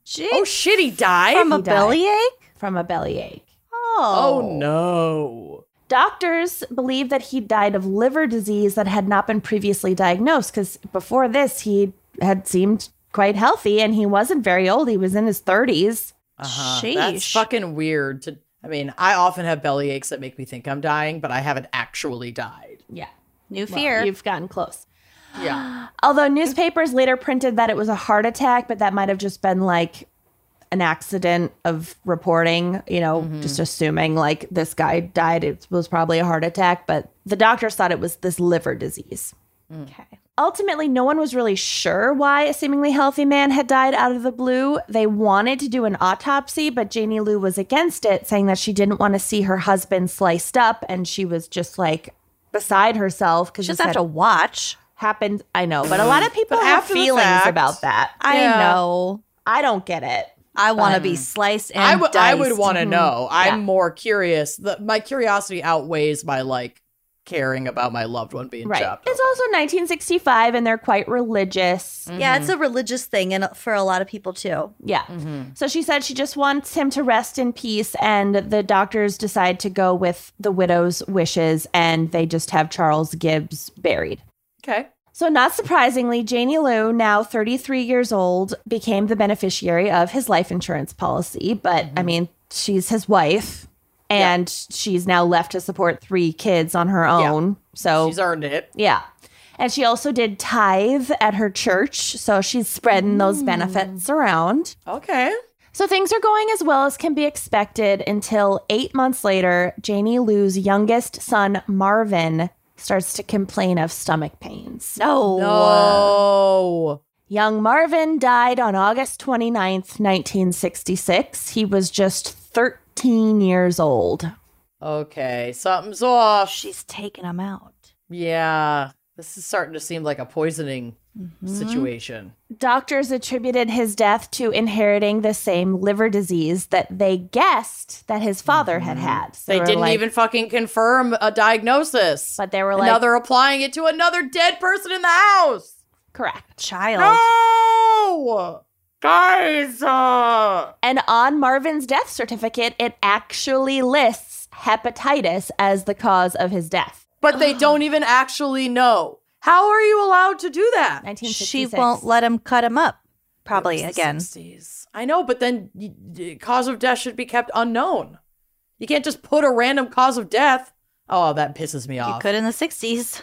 Gee, Oh shit, he died? from a he died. bellyache? from a bellyache. oh Oh, no. Doctors believe that he died of liver disease that had not been previously diagnosed because before this, he had seemed quite healthy and he wasn't very old. He was in his 30s. Uh-huh. That's fucking weird to I mean, I often have belly aches that make me think I'm dying, but I haven't actually died. Yeah. New fear. You've gotten close. Yeah. Although newspapers later printed that it was a heart attack, but that might have just been like an accident of reporting, you know, just assuming like this guy died. It was probably a heart attack, but the doctors thought it was this liver disease. okay. Ultimately, no one was really sure why a seemingly healthy man had died out of the blue. They wanted to do an autopsy, but Janie Lou was against it, saying that she didn't want to see her husband sliced up, and she was just like beside herself because she Just this have had to watch. happened. I know, but a lot of mm. people But have feelings fact- about that. I Yeah. know. I don't get it. I want to be sliced and I would I would diced. want to mm-hmm. know. I'm Yeah. more curious. The, my curiosity outweighs my like caring about my loved one being Right. chopped. It's also 1965, and they're quite religious. Yeah, it's a religious thing, and for a lot of people too. Yeah. Mm-hmm. So she said she just wants him to rest in peace, and the doctors decide to go with the widow's wishes, and they just have Charles Gibbs buried. okay. So, not surprisingly, Janie Lou, now 33 years old, became the beneficiary of his life insurance policy. But I mm-hmm. mean, she's his wife, and she's now left to support three kids on her own. So, She's earned it. yeah. And she also did tithe at her church. So, she's spreading those mm. benefits around. Okay. So things are going as well as can be expected until eight months later, Janie Lou's youngest son, Marvin, starts to complain of stomach pains. No. No. Young Marvin died on August 29th, 1966. He was just 13 years old. Okay. Something's off. She's taking him out. Yeah. This is starting to seem like a poisoning Mm-hmm. situation. Doctors attributed his death to inheriting the same liver disease that they guessed that his father had had. So They were didn't like- even fucking confirm a diagnosis. But they were And like, now they're applying it to another dead person in the house. Correct. Child. No, guys. Uh, And on Marvin's death certificate, it actually lists hepatitis as the cause of his death. but they don't even actually know. How are you allowed to do that? 1966. She won't let him cut him up. Probably It was the again. 60s. I know, but then y- y- cause of death should be kept unknown. You can't just put a random cause of death. Oh, that pisses me off. You could in the 60s.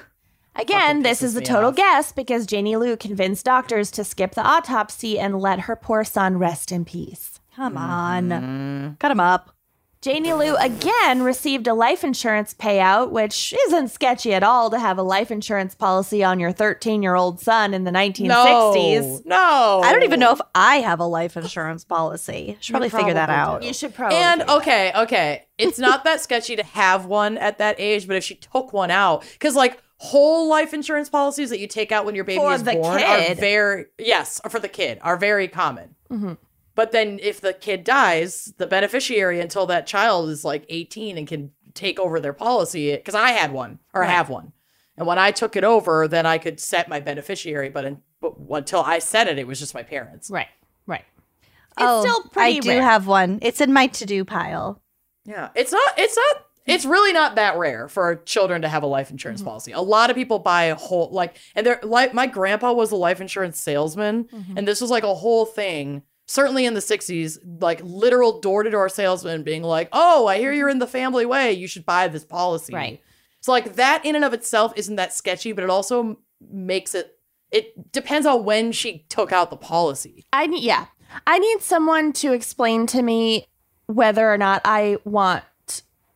Again, this is a total off. guess because Janie Lou convinced doctors to skip the autopsy and let her poor son rest in peace. Come on. Mm-hmm. Cut him up. Janie Lou again received a life insurance payout, which isn't sketchy at all to have a life insurance policy on your 13 year old son in the 1960s. No, no. I don't even know if I have a life insurance policy. Should probably, figure that out. do. You should probably. And do okay, okay. It's not that sketchy to have one at that age, but if she took one out, because like whole life insurance policies that you take out when your baby For is the born are kid. very yes, for the kid are very common. Mhm. But then if the kid dies, the beneficiary until that child is like 18 and can take over their policy, because I had one or have one. And when I took it over, then I could set my beneficiary. But, in, but until I set it, it was just my parents. Right, right. It's oh, still pretty I do rare. have one. It's in my to-do pile. Yeah, it's not. It's not. It's really not that rare for children to have a life insurance mm-hmm. policy. A lot of people buy a whole like, and they're like my grandpa was a life insurance salesman, mm-hmm. and this was like a whole thing. Certainly in the '60s, like literal door to door salesman being like, "Oh, I hear you're mm-hmm. in the family way. You should buy this policy." Right. So like that in and of itself isn't that sketchy, but it also makes it. It depends on when she took out the policy. I need, yeah, I need someone to explain to me whether or not I want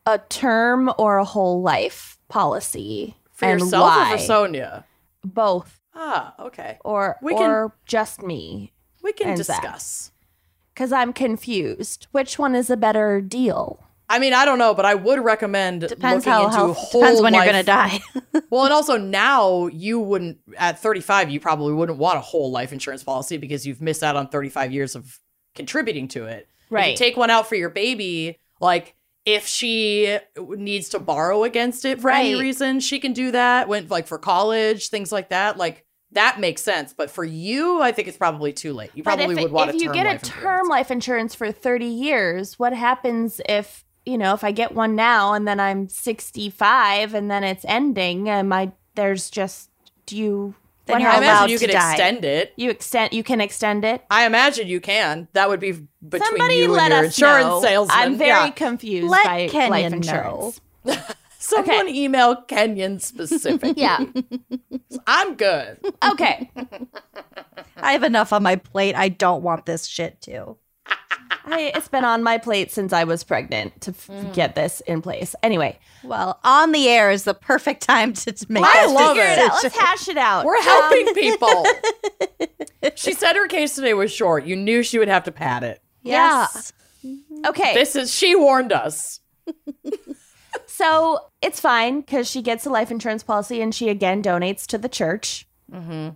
a term or a whole life policy For and yourself why. or for Sonia? both Ah, okay. or We can- or just me We can discuss. because I'm confused. Which one is a better deal? I mean, I don't know, but I would recommend Depends looking how into health. whole life. Depends when you're gonna die. well, and also now you wouldn't at 35, you probably wouldn't want a whole life insurance policy because you've missed out on 35 years of contributing to it. Right. take one out for your baby, like if she needs to borrow against it for any reason, she can do that. When like for college, things like that, like that makes sense. But for you, I think it's probably too late. You probably if, would want if you get a term insurance. life insurance for 30 years, what happens if, you know, if I get one now and then I'm 65 and then it's ending, am I, there's just, do you, Then you're I happens? allowed imagine you to could die. extend it. You extend, you can extend it. I imagine you can. That would be between Somebody you let and your us insurance know. salesman. I'm very Yeah. confused Let by Kenyon life know. insurance. Someone email Kenyon specific. Yeah. I'm good. Okay. I have enough on my plate. I don't want this shit too. I, it's been on my plate since I was pregnant to f- Mm. get this in place. Anyway, Well, on the air is the perfect time to, to make I love it. it out. Let's hash it out. We're Um, helping people. she said her case today was short. You knew she would have to pad it. Yes. okay. This is she warned us. So it's fine because she gets a life insurance policy and she again donates to the church. Mm-hmm.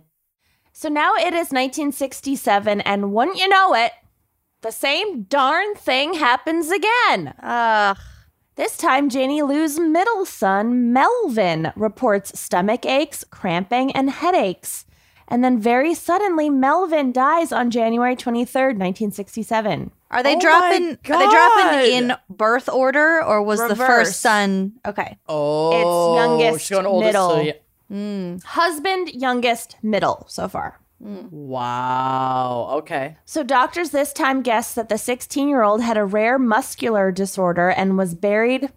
So now it is 1967, and wouldn't you know it, the same darn thing happens again. Ugh. This time, Janie Lou's middle son, Melvin, reports stomach aches, cramping, and headaches. And then very suddenly, Melvin dies on January 23rd, 1967. Are they Oh dropping? Are they dropping in birth order, or was the first son? Okay. Oh, it's youngest, she's going oldest middle. to- hmm. Husband, youngest, middle so far. Wow. Okay. So, doctors this time guessed that the 16 year old had a rare muscular disorder and was buried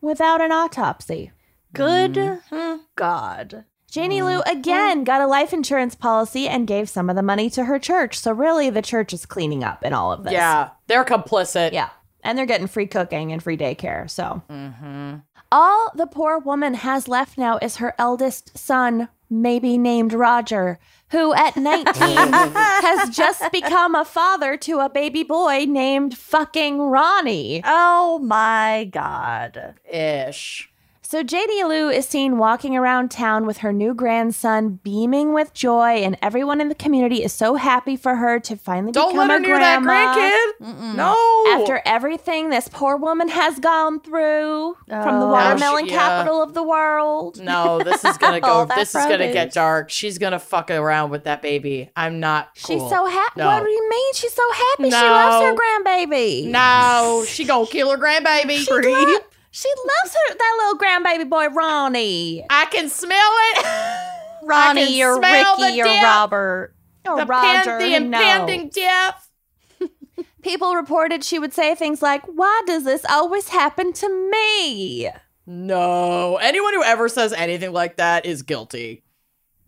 without an autopsy. Good mm-hmm. God. Janie Lou mm-hmm. again got a life insurance policy and gave some of the money to her church. So, really, the church is cleaning up in all of this. Yeah, they're complicit. Yeah. And they're getting free cooking and free daycare. So, mm-hmm. all the poor woman has left now is her eldest son, maybe named Roger, who at 19 has just become a father to a baby boy named fucking Ronnie. Oh my God. Ish. So Janie Lou is seen walking around town with her new grandson, beaming with joy, and everyone in the community is so happy for her to finally Don't become let her a near that grandma. grandkid. No. after everything this poor woman has gone through from the Oh. watermelon she- yeah. capital of the world. No, this is gonna go. this is gonna get dark. She's gonna fuck around with that baby. I'm not. She's so happy. No. What do you mean? She's so happy. She loves her grandbaby. No, she gonna kill her grandbaby. She, lo- she loves her that little grandbaby boy Ronnie. I can smell it. Ronnie, can you're smell the Ricky, dip. Robert. Or the, oh, Roger. pan- the no. impending death. People reported she would say things like, "Why does this always happen to me?" No, anyone who ever says anything like that is guilty.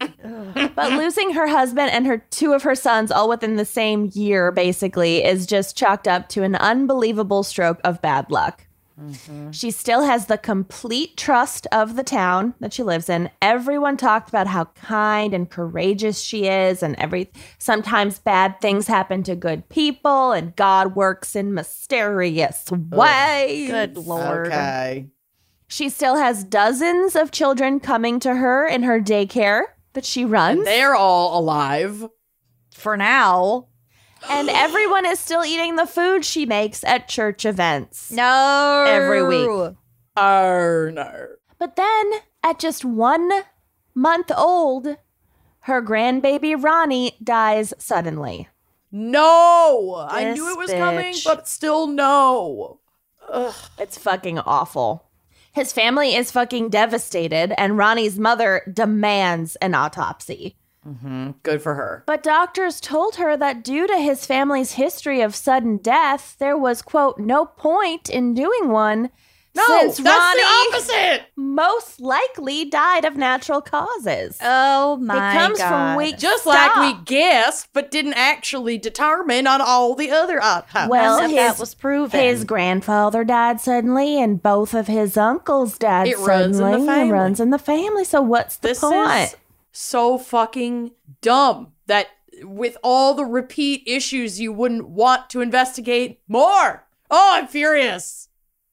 But losing her husband and her two of her sons all within the same year basically is just chalked up to an unbelievable stroke of bad luck. Mm-hmm. She still has the complete trust of the town that she lives in. Everyone talked about how kind and courageous she is and every sometimes bad things happen to good people and God works in mysterious ways. Good lord. Okay. She still has dozens of children coming to her in her daycare that she runs. And they're all alive. For now. And everyone is still eating the food she makes at church events. No. Every week. Oh no. But then, at just one month old, her grandbaby Ronnie dies suddenly. No, I knew it was coming, but still no. Ugh. It's fucking awful. His family is fucking devastated, and Ronnie's mother demands an autopsy. Mm-hmm. Good for her. But doctors told her that due to his family's history of sudden death, there was, quote, no point in doing one. No, since that's Ronnie the opposite. most likely died of natural causes. Oh my it comes god. from weak Just Stop. like we guessed, but didn't actually determine on all the other outcomes. Well, his, that was proven. his grandfather died suddenly, and both of his uncles died It runs in the family. It runs in the family. So what's the this point? is so fucking dumb that with all the repeat issues, you wouldn't want to investigate more. Oh, I'm furious.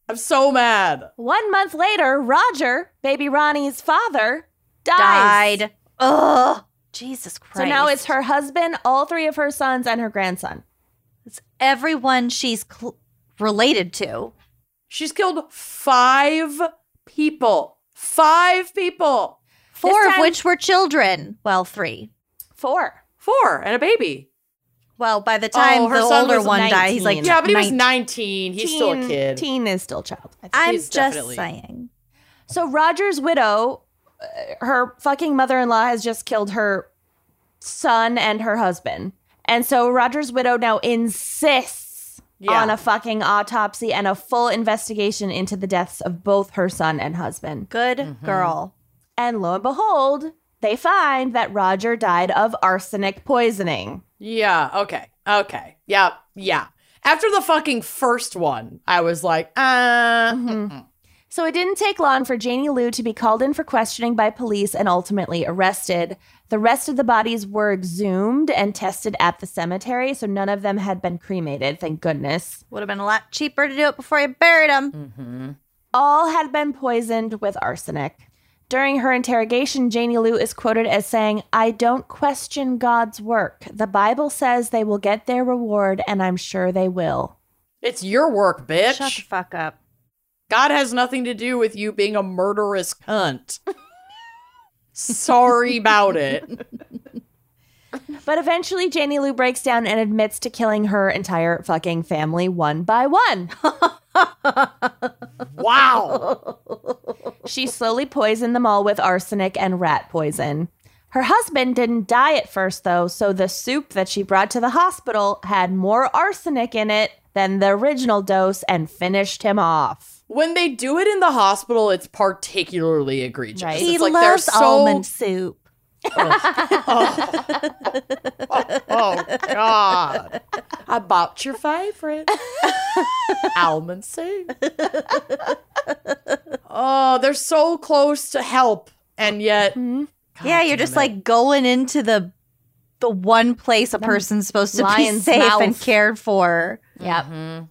I'm so mad. One month later, Roger, baby Ronnie's father, dies. died. Ugh. Jesus Christ. So now it's her husband, all three of her sons, and her grandson. It's everyone she's cl- related to. She's killed five people. Five people. Four This of which were children. Well, three. Four. Four and a baby. Well, by the time Oh, her the older was one died, he's like 19. Yeah, but he was 19. 19. He's still a kid. Teen is still child. I'm He's just definitely- saying. So Roger's widow, uh, her fucking mother-in-law has just killed her son and her husband. And so Roger's widow now insists Yeah. on a fucking autopsy and a full investigation into the deaths of both her son and husband. Good Mm-hmm. girl. And lo and behold, they find that Roger died of arsenic poisoning. Yeah, okay. Okay. Yeah, yeah. After the fucking first one, I was like, uh, mm-mm. So it didn't take long for Janie Lou to be called in for questioning by police and ultimately arrested. The rest of the bodies were exhumed and tested at the cemetery, so none of them had been cremated, thank goodness. Would have been a lot cheaper to do it before you buried them. Mm. All had been poisoned with arsenic. During her interrogation, Janie Lou is quoted as saying, I don't question God's work. The Bible says they will get their reward, and I'm sure they will. it's your work, bitch. Shut the fuck up. God has nothing to do with you being a murderous cunt. Sorry about it. But eventually, Janie Lou breaks down and admits to killing her entire fucking family one by one. Wow. She slowly poisoned them all with arsenic and rat poison. Her husband didn't die at first, though, so the soup that she brought to the hospital had more arsenic in it than the original dose and finished him off. When they do it in the hospital, it's particularly egregious. Right. It's He like they're loves so almond soup. Oh God! I bought your favorite almond soup. Oh, they're so close to help, and yet, God yeah, you're just it. like going into the the one place a person's supposed to be safe mouth. and cared for. Yep. Mhm.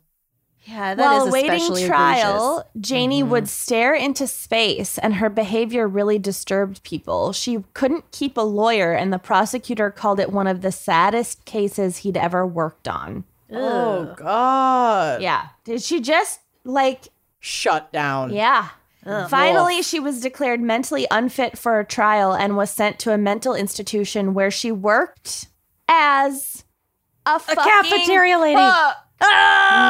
Yeah, that is While awaiting especially trial, egregious. Janie mm-hmm. would stare into space, and her behavior really disturbed people. She couldn't keep a lawyer, and the prosecutor called it one of the saddest cases he'd ever worked on. Oh God. Yeah. Did she just like Shut down. Yeah. Finally, she was declared mentally unfit for a trial and was sent to a mental institution where she worked as a, fucking cafeteria lady. Cook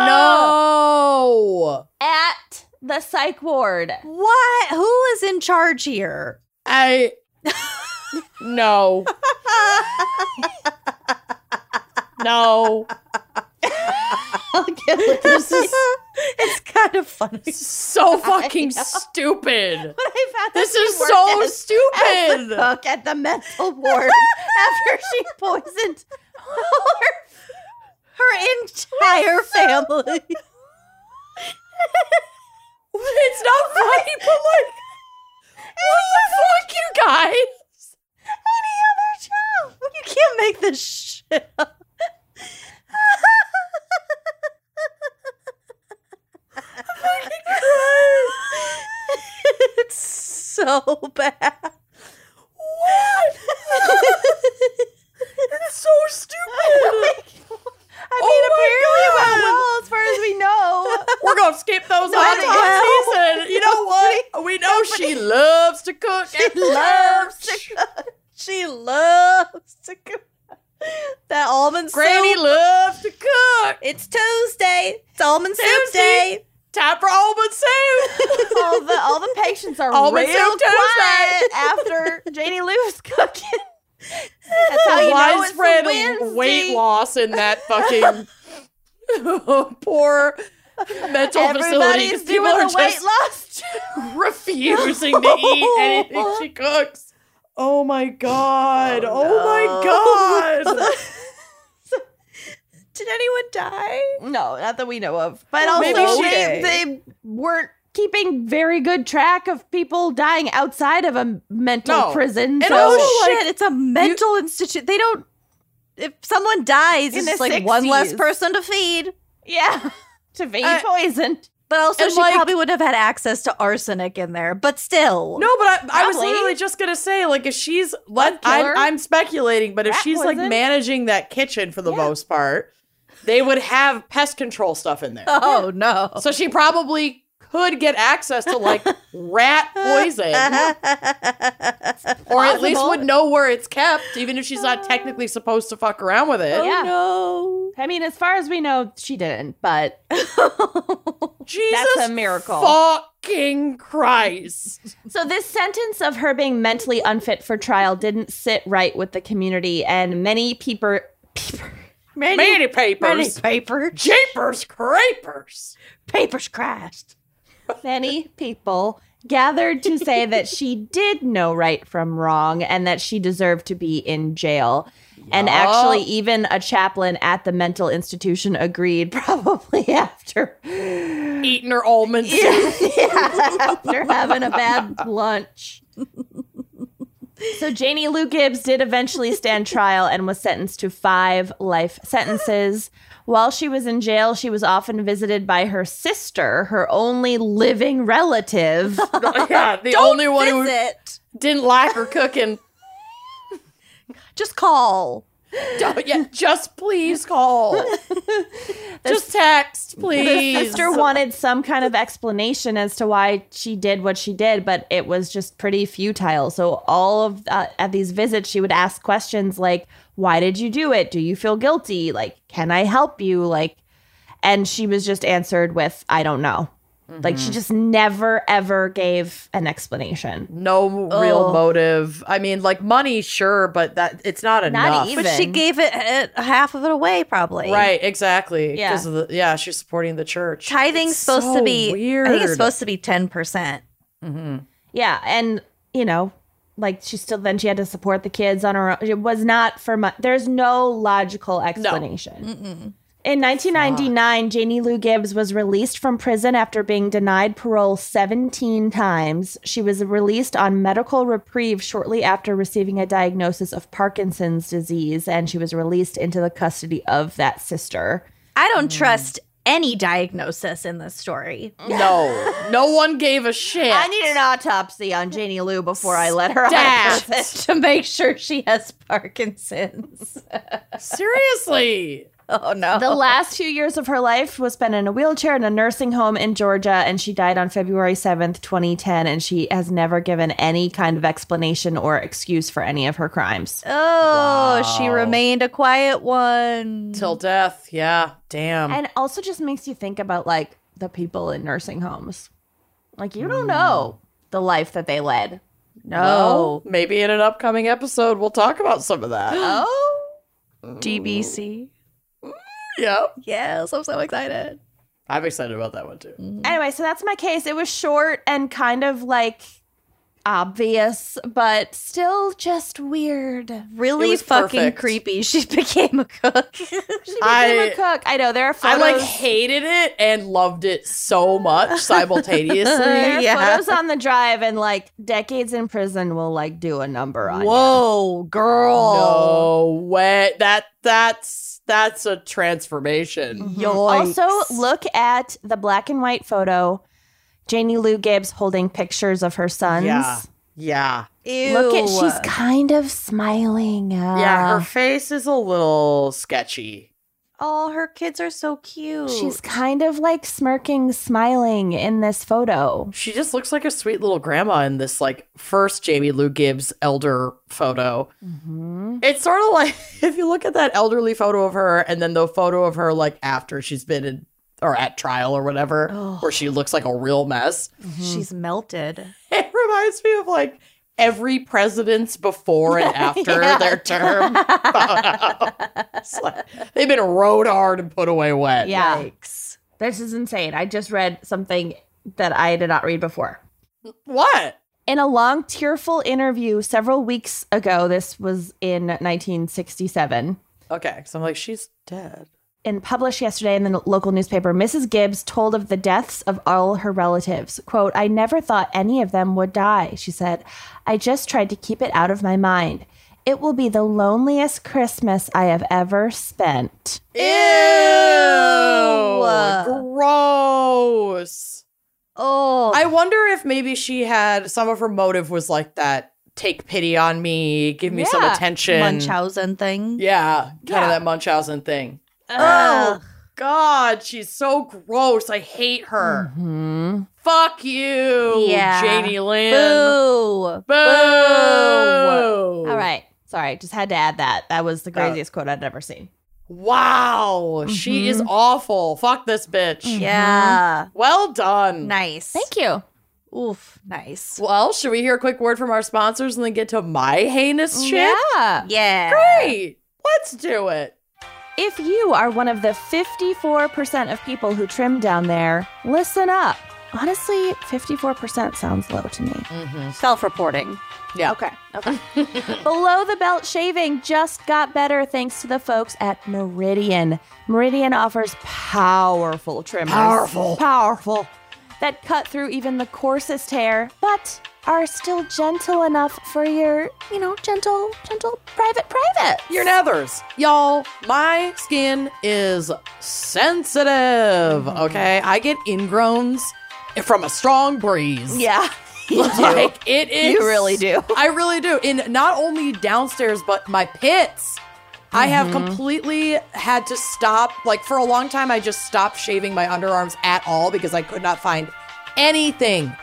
No. at the psych ward. What? Who is in charge here? I. no. no. this is it's kind of funny. So fucking stupid. But I found This is so as- stupid. cook at the mental ward after she poisoned her, her entire family. It's not funny, but like, what the fuck, you guys? Any other job? You can't make this shit up. it's so bad. What? it's so stupid. I Oh mean, apparently it went well as far as we know. We're gonna skip those last well. season. You know what? We know she loves to cook. She loves to cook. She loves to cook. That almond Granny soup. loves to cook. It's Tuesday. It's almond soup Tuesday. day. Time for almond soup. all the all the patients are Almond real soup quiet Tuesday. after Janie Lou's cooking. That's how you know Widespread Wednesday. weight loss in that fucking poor mental facility. 'cause Everybody's People are the weight just loss. refusing to eat anything she cooks. Oh my god! Oh, oh my god! Did anyone die? No, not that we know of. But also, Maybe she they, they weren't keeping very good track of people dying outside of a mental No. prison. And so also, oh like, shit! It's a mental institute. They don't. If someone dies, In it's the just like one less person to feed. yeah, to be Uh, poisoned. But also, And, she like- probably wouldn't have had access to arsenic in there. But still, No, but I, I was literally just gonna say, like, if she's let, killer. I'm, I'm speculating, but if Rat she's like managing that kitchen for the Yeah. most part, they would have pest control stuff in there. Oh no! So she probably could get access to like rat poison, or at least would know where it's kept, even if she's not technically supposed to fuck around with it. Oh, yeah. no! I mean, as far as we know, she didn't. But Jesus, That's a miracle. Fucking Christ! So this sentence of her being mentally unfit for trial didn't sit right with the community, and many people. Many, Many many papers, paper, japers, crapers. papers crashed. Many people gathered to say that she did know right from wrong and that she deserved to be in jail. And actually, even a chaplain at the mental institution agreed, probably after Eating her almonds. yeah, after having a bad lunch. So Janie Lou Gibbs did eventually stand trial and was sentenced to five life sentences. While she was in jail, she was often visited by her sister, her only living relative. yeah, the only one who didn't like her cooking. Just call. Don't- yeah, just please call. just text, please. The sister wanted some kind of explanation as to why she did what she did, but it was just pretty futile. So all of uh, at these visits, she would ask questions like, "Why did you do it? Do you feel guilty? Like, can I help you? Like," and she was just answered with, "I don't know." Like she just never ever gave an explanation. no real motive. I mean, like money, sure, but that it's not enough. even. But she gave it uh, half of it away, probably. Right, exactly. Yeah. Because of the yeah, she's supporting the church. Tithing's It's supposed so to be. weird. I think it's supposed to be ten percent. Yeah, and you know, like she still then she had to support the kids on her own. It was not for money. There's no logical explanation. In 1999, Janie Lou Gibbs was released from prison after being denied parole 17 times. She was released on medical reprieve shortly after receiving a diagnosis of Parkinson's disease, and she was released into the custody of that sister. I don't mm. trust any diagnosis in this story. No, no one gave a shit. I need an autopsy on Janie Lou before I let her out Stat. to make sure she has Parkinson's. Seriously. Oh no. The last few years of her life was spent in a wheelchair in a nursing home in Georgia, and she died on February 7th, 2010. And she has never given any kind of explanation or excuse for any of her crimes. oh, she remained a quiet one. Till death. Yeah. Damn. And also just makes you think about like the people in nursing homes. Like, you don't know mm. the life that they led. No. Well, maybe in an upcoming episode we'll talk about some of that. Oh. DBC. Yeah. Yes, I'm so excited. I'm excited about that one too. Mm-hmm. Anyway, so that's my case. It was short and kind of like obvious, but still just weird. Really fucking perfect. creepy. She became a cook. She became I- a cook. I know there are I like hated it and loved it so much simultaneously. there are Yeah. photos on the drive, and like decades in prison will like do a number on you. Whoa, girl. No way. That that's that's a transformation. Yikes. Also, look at the black and white photo. Janie Lou Gibbs holding pictures of her sons. Yeah. Yeah. Ew. Look at she's kind of smiling. Uh, Yeah, her face is a little sketchy. Oh, her kids are so cute. she's kind of like smirking, smiling in this photo. She just looks like a sweet little grandma in this like first Janie Lou Gibbs elder photo. Mm-hmm. It's sort of like if you look at that elderly photo of her and then the photo of her like after she's been in or at trial or whatever, where she looks like a real mess. she's melted. It reminds me of like every president's before and after Yeah. their term. Like, they've been rode hard and put away wet. Yeah. Yikes. This is insane. I just read something that I did not read before. What? In a long, tearful interview several weeks ago, this was in 1967, Okay, so I'm like, she's dead. And published yesterday in the local newspaper, Mrs. Gibbs told of the deaths of all her relatives. Quote, I never thought any of them would die, she said. I just tried to keep it out of my mind. It will be the loneliest Christmas I have ever spent. Ew! Ew. Gross. Oh, I wonder if maybe she had some of her motive was like that take pity on me, give me some attention. Munchausen thing. Yeah, kind Yeah. of that Munchausen thing. Ugh. God, she's so gross. I hate her. Hmm. Fuck you, Yeah. Janie Lynn. Boo. Boo. All right. Sorry, just had to add that. That was the That- craziest quote I'd ever seen. Wow, she is awful. Fuck this bitch. Yeah. Well done. Nice. Thank you. Oof. Nice. Well, should we hear a quick word from our sponsors and then get to my heinous shit? Yeah. Yeah. Great. Let's do it. If you are one of the 54% of people who trim down there, listen up. Honestly, 54% sounds low to me. Mm-hmm. Self-reporting. Yeah. Okay. Okay. Below the belt shaving just got better thanks to the folks at Meridian. Meridian offers powerful trimmers. Powerful. Powerful. That cut through even the coarsest hair, but are still gentle enough for your, you know, gentle, gentle private private. Your nethers. Y'all, my skin is sensitive. Mm-hmm. Okay. I get ingrowns from a strong breeze. Yeah. like it is. You really do. I really do. In not only downstairs, but my pits. I have mm-hmm. completely had to stop. Like for a long time, I just stopped shaving my underarms at all because I could not find anything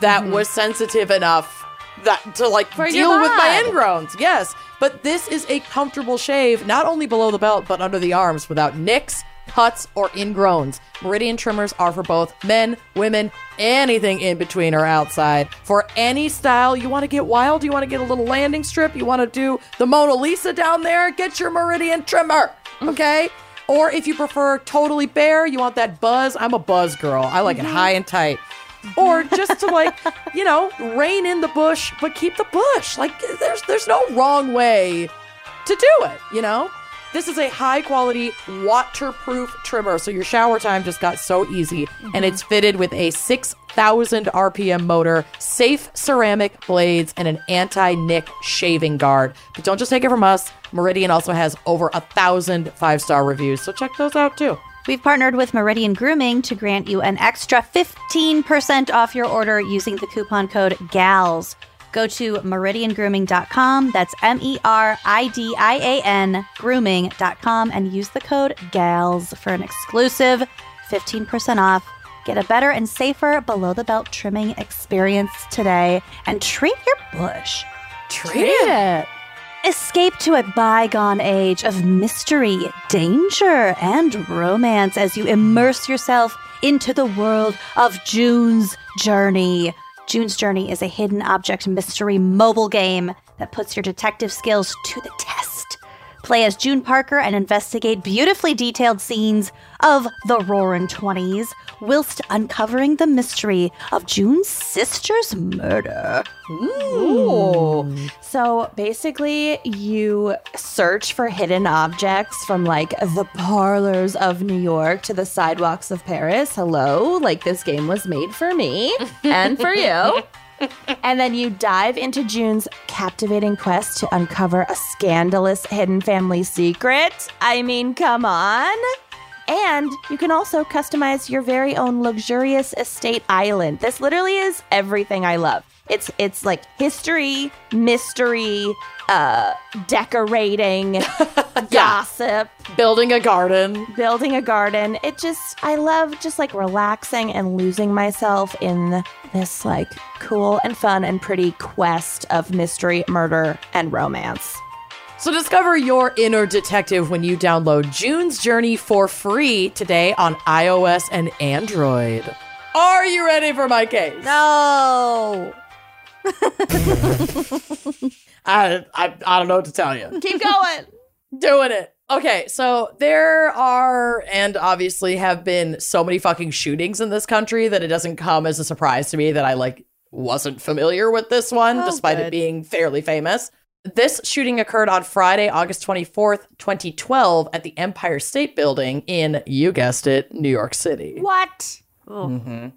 that mm-hmm. was sensitive enough that to like your deal with my ingrowns. Yes, but this is a comfortable shave, not only below the belt but under the arms, without nicks, cuts, or ingrowns. Meridian trimmers are for both men, women, anything in between or outside. For any style, you want to get wild, you want to get a little landing strip, you want to do the Mona Lisa down there, get your Meridian trimmer, mm. okay? Or if you prefer totally bare, you want that buzz. I'm a buzz girl. I like it mm-hmm. high and tight. Or just to like, you know, rein in the bush, but keep the bush. Like there's there's no wrong way to do it, you know? This is a high quality waterproof trimmer, so your shower time just got so easy. And mm-hmm. it's fitted with a 6,000 RPM motor, safe ceramic blades, and an anti nick shaving guard. But don't just take it from us. Meridian also has over a thousand five star reviews, so check those out too. We've partnered with Meridian Grooming to grant you an extra 15% off your order using the coupon code GALS. Go to meridiangrooming.com. That's M E R I D I A N grooming.com and use the code GALS for an exclusive 15% off. Get a better and safer below the belt trimming experience today and treat your bush. Treat it. Escape to a bygone age of mystery, danger, and romance as you immerse yourself into the world of June's Journey. June's Journey is a hidden object mystery mobile game that puts your detective skills to the test. Play as June Parker and investigate beautifully detailed scenes of the Roaring Twenties, whilst uncovering the mystery of June's sister's murder. Ooh. So basically, you search for hidden objects from like the parlors of New York to the sidewalks of Paris. Hello, like this game was made for me and for you. And then you dive into June's captivating quest to uncover a scandalous hidden family secret. I mean, come on. And you can also customize your very own luxurious estate island. This literally is everything I love. It's it's like history, mystery, uh decorating, gossip, Building a garden. building a garden. It just I love just like relaxing and losing myself in this like cool and fun and pretty quest of mystery, murder, and romance. So discover your inner detective when you download June's Journey for free today on iOS and Android. Are you ready for my case? No! I, I, I don't know what to tell you. Keep going. Doing it. Okay, so there are and obviously have been so many fucking shootings in this country that it doesn't come as a surprise to me that I like wasn't familiar with this one Oh, despite it being fairly famous. This shooting occurred on Friday, August 24th, 2012 at the Empire State Building in you guessed it, New York City. what? Mhm,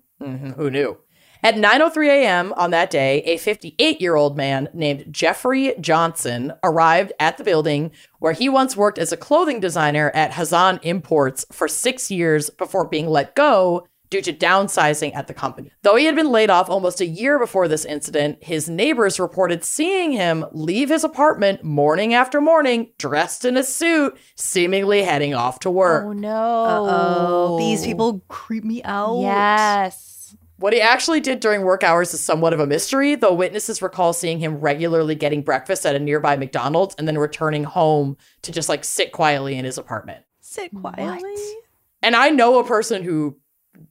Who knew? At 9:03 a.m. on that day, a 58-year-old man named Jeffrey Johnson arrived at the building where he once worked as a clothing designer at Hazan Imports for 6 years before being let go due to downsizing at the company. Though he had been laid off almost a year before this incident, his neighbors reported seeing him leave his apartment morning after morning dressed in a suit, seemingly heading off to work. Oh no. Oh, these people creep me out. Yes. What he actually did during work hours is somewhat of a mystery, though witnesses recall seeing him regularly getting breakfast at a nearby McDonald's and then returning home to just like sit quietly in his apartment. Sit quietly. And I know a person who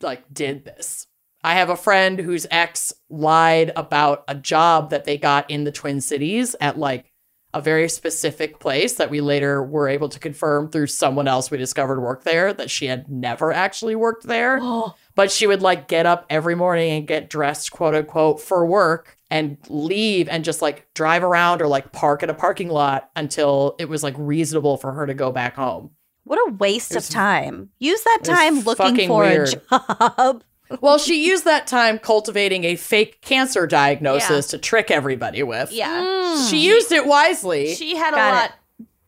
like did this. I have a friend whose ex lied about a job that they got in the Twin Cities at like a very specific place that we later were able to confirm through someone else we discovered worked there that she had never actually worked there. Oh. but she would like get up every morning and get dressed, quote unquote, for work and leave and just like drive around or like park at a parking lot until it was like reasonable for her to go back home. What a waste It of time. Use that time looking for weird. a job. Well, she used that time cultivating a fake cancer diagnosis to trick everybody with. Yeah. Mm. She used it wisely. She had a Got it. lot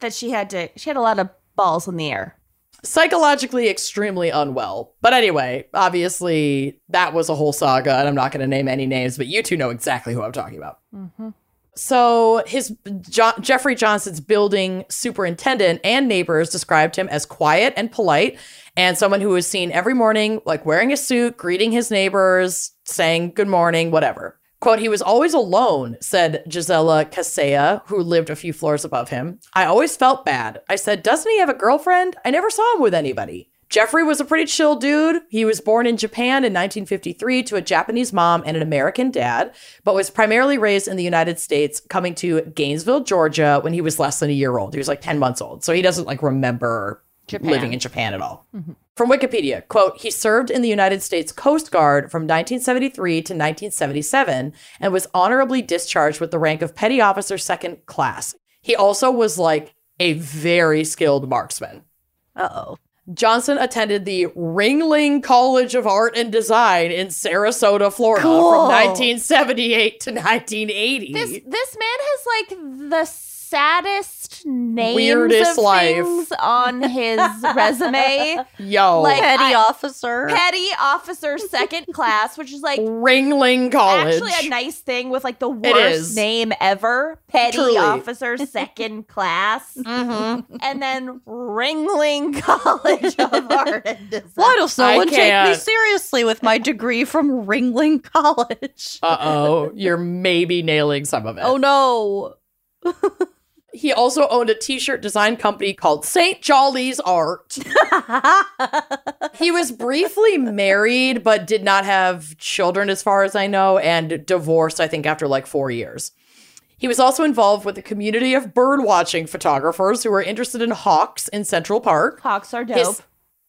that she had to she had a lot of balls in the air. psychologically extremely unwell. But anyway, obviously that was a whole saga, and I'm not going to name any names, but you two know exactly who I'm talking about. Mm-hmm. So his jo- Jeffrey Johnson's building superintendent and neighbors described him as quiet and polite, and someone who was seen every morning, like wearing a suit, greeting his neighbors, saying good morning, whatever. Quote, he was always alone, said Gisela Casea, who lived a few floors above him. I always felt bad. I said, doesn't he have a girlfriend? I never saw him with anybody. Jeffrey was a pretty chill dude. He was born in Japan in 1953 to a Japanese mom and an American dad, but was primarily raised in the United States, coming to Gainesville, Georgia when he was less than a year old. He was like 10 months old. So he doesn't like remember living in Japan at all. From Wikipedia, quote, he served in the United States Coast Guard from 1973 to 1977 and was honorably discharged with the rank of Petty Officer Second Class. He also was like a very skilled marksman. Uh oh. Johnson attended the Ringling College of Art and Design in Sarasota, Florida Cool. from 1978 to 1980. This this man has like the saddest names Weirdest of life. things on his resume. Yo, Like- Petty I- officer. Petty officer second class, which is like Ringling College. actually a nice thing with like the It worst name ever. Petty Truly. officer second class. Mhm. and then Ringling College of Art and Design. Why does no I one take me seriously with my degree from Ringling College? Uh oh, you're maybe nailing some of it. Oh no. He also owned a t-shirt design company called St. Jolly's Art. he was briefly married, but did not have children, as far as I know, and divorced, I think, after like four years. He was also involved with a community of bird watching photographers who were interested in hawks in Central Park. Hawks are dope. His-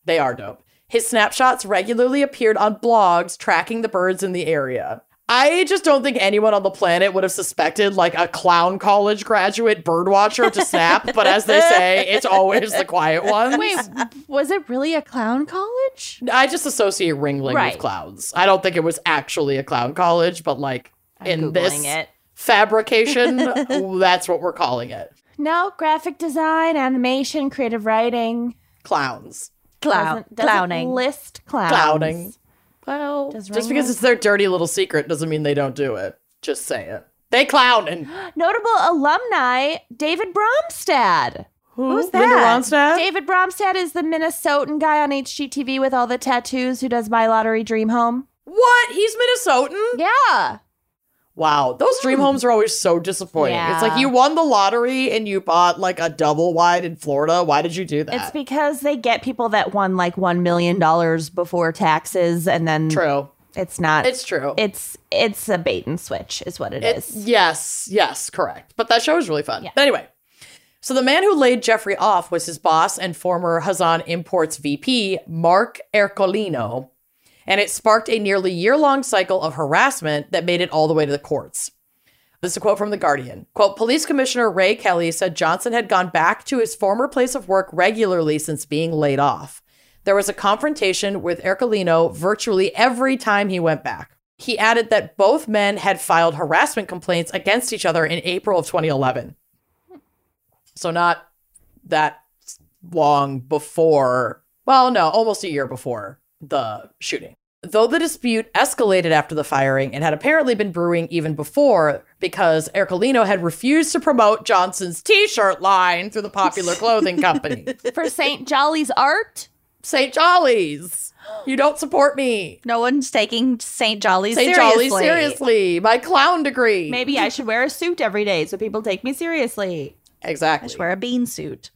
they are dope. His snapshots regularly appeared on blogs tracking the birds in the area. I just don't think anyone on the planet would have suspected like a clown college graduate bird watcher to snap, but as they say, it's always the quiet ones. Wait, was it really a clown college? I just associate Ringling Right. with clowns. I don't think it was actually a clown college, but like in Googling this it. fabrication, that's what we're calling it. No, graphic design, animation, creative writing. Clowns. Clown. Doesn't- doesn't Clowning. List clowns. Clowning. Well, Does just because it's their dirty little secret doesn't mean they don't do it. Just say it. They clowning. Notable alumni, David Bromstad. Who? Who's that? Ronstadt? David Bromstad is the Minnesotan guy on HGTV with all the tattoos who does My Lottery Dream Home. What? He's Minnesotan? Yeah. Wow. Those dream hmm. homes are always so disappointing. It's like you won the lottery and you bought like a double wide in Florida. Why did you do that? It's because they get people that won like $1 million before taxes and then true. it's not. It's true. it's it's a bait and switch is what it It- is. yes, yes, correct. But that show was really fun. But anyway, so the man who laid Jeffrey off was his boss and former Hazan Imports VP, Mark Ercolino. And it sparked a nearly year long cycle of harassment that made it all the way to the courts. This is a quote from The Guardian. Quote, Police Commissioner Ray Kelly said Johnson had gone back to his former place of work regularly since being laid off. There was a confrontation with Ercolino virtually every time he went back. He added that both men had filed harassment complaints against each other in April of 2011. So, not that long before, well, no, almost a year before the shooting. Though the dispute escalated after the firing and had apparently been brewing even before because Ercolino had refused to promote Johnson's t shirt line through the popular clothing company. For St. Jolly's art, St. Jolly's, you don't support me. No one's taking St. Jolly's St. seriously. Jolly's, seriously. My clown degree. maybe I should wear a suit every day so people take me seriously. Exactly. I should wear a bean suit.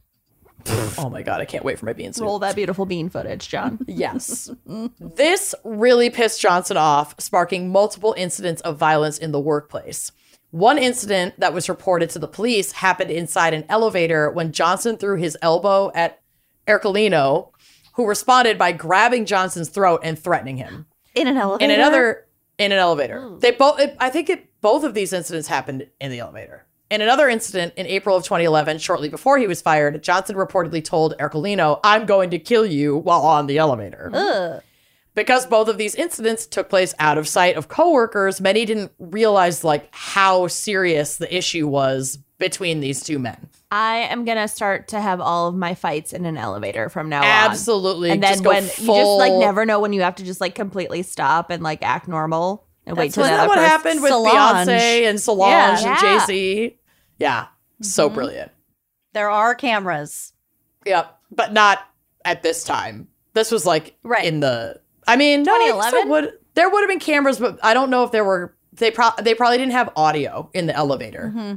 Oh my God, I can't wait for my bean soup. Roll that beautiful bean footage, John. Yes. this really pissed Johnson off, sparking multiple incidents of violence in the workplace. One incident that was reported to the police happened inside an elevator when Johnson threw his elbow at Ercolino, who responded by grabbing Johnson's throat and threatening him. In an elevator. In another, in an elevator. Hmm. They both. I think it, both of these incidents happened in the elevator. In another incident in April of 2011, shortly before he was fired, Johnson reportedly told Ercolino, "I'm going to kill you" while on the elevator. Ugh. Because both of these incidents took place out of sight of coworkers, many didn't realize like how serious the issue was between these two men. I am gonna start to have all of my fights in an elevator from now on. Absolutely. And then Just when you just like never know when you have to just like completely stop and like act normal and wait till that what happened with Solange. Beyonce and Solange Yeah. and Yeah. Mm-hmm. So brilliant. There are cameras. Yep. But not at this time. This was like Right. in the I mean, no, I 2011? there would there would have been cameras, but I don't know if there were they pro- they probably didn't have audio in the elevator. Mm-hmm.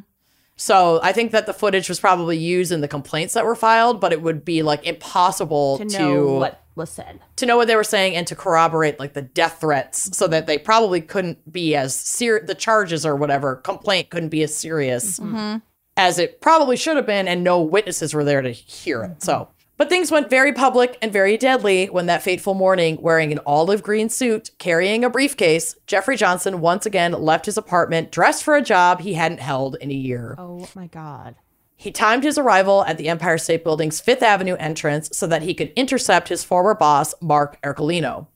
So I think that the footage was probably used in the complaints that were filed, but it would be like impossible to to know what said. to know what they were saying and to corroborate like the death threats so that they probably couldn't be as ser- the charges or whatever complaint couldn't be as serious mm-hmm. as it probably should have been and no witnesses were there to hear it so but things went very public and very deadly when that fateful morning wearing an olive green suit carrying a briefcase jeffrey johnson once again left his apartment dressed for a job he hadn't held in a year Oh my god. He timed his arrival at the Empire State Building's Fifth Avenue entrance so that he could intercept his former boss, Mark Ercolino.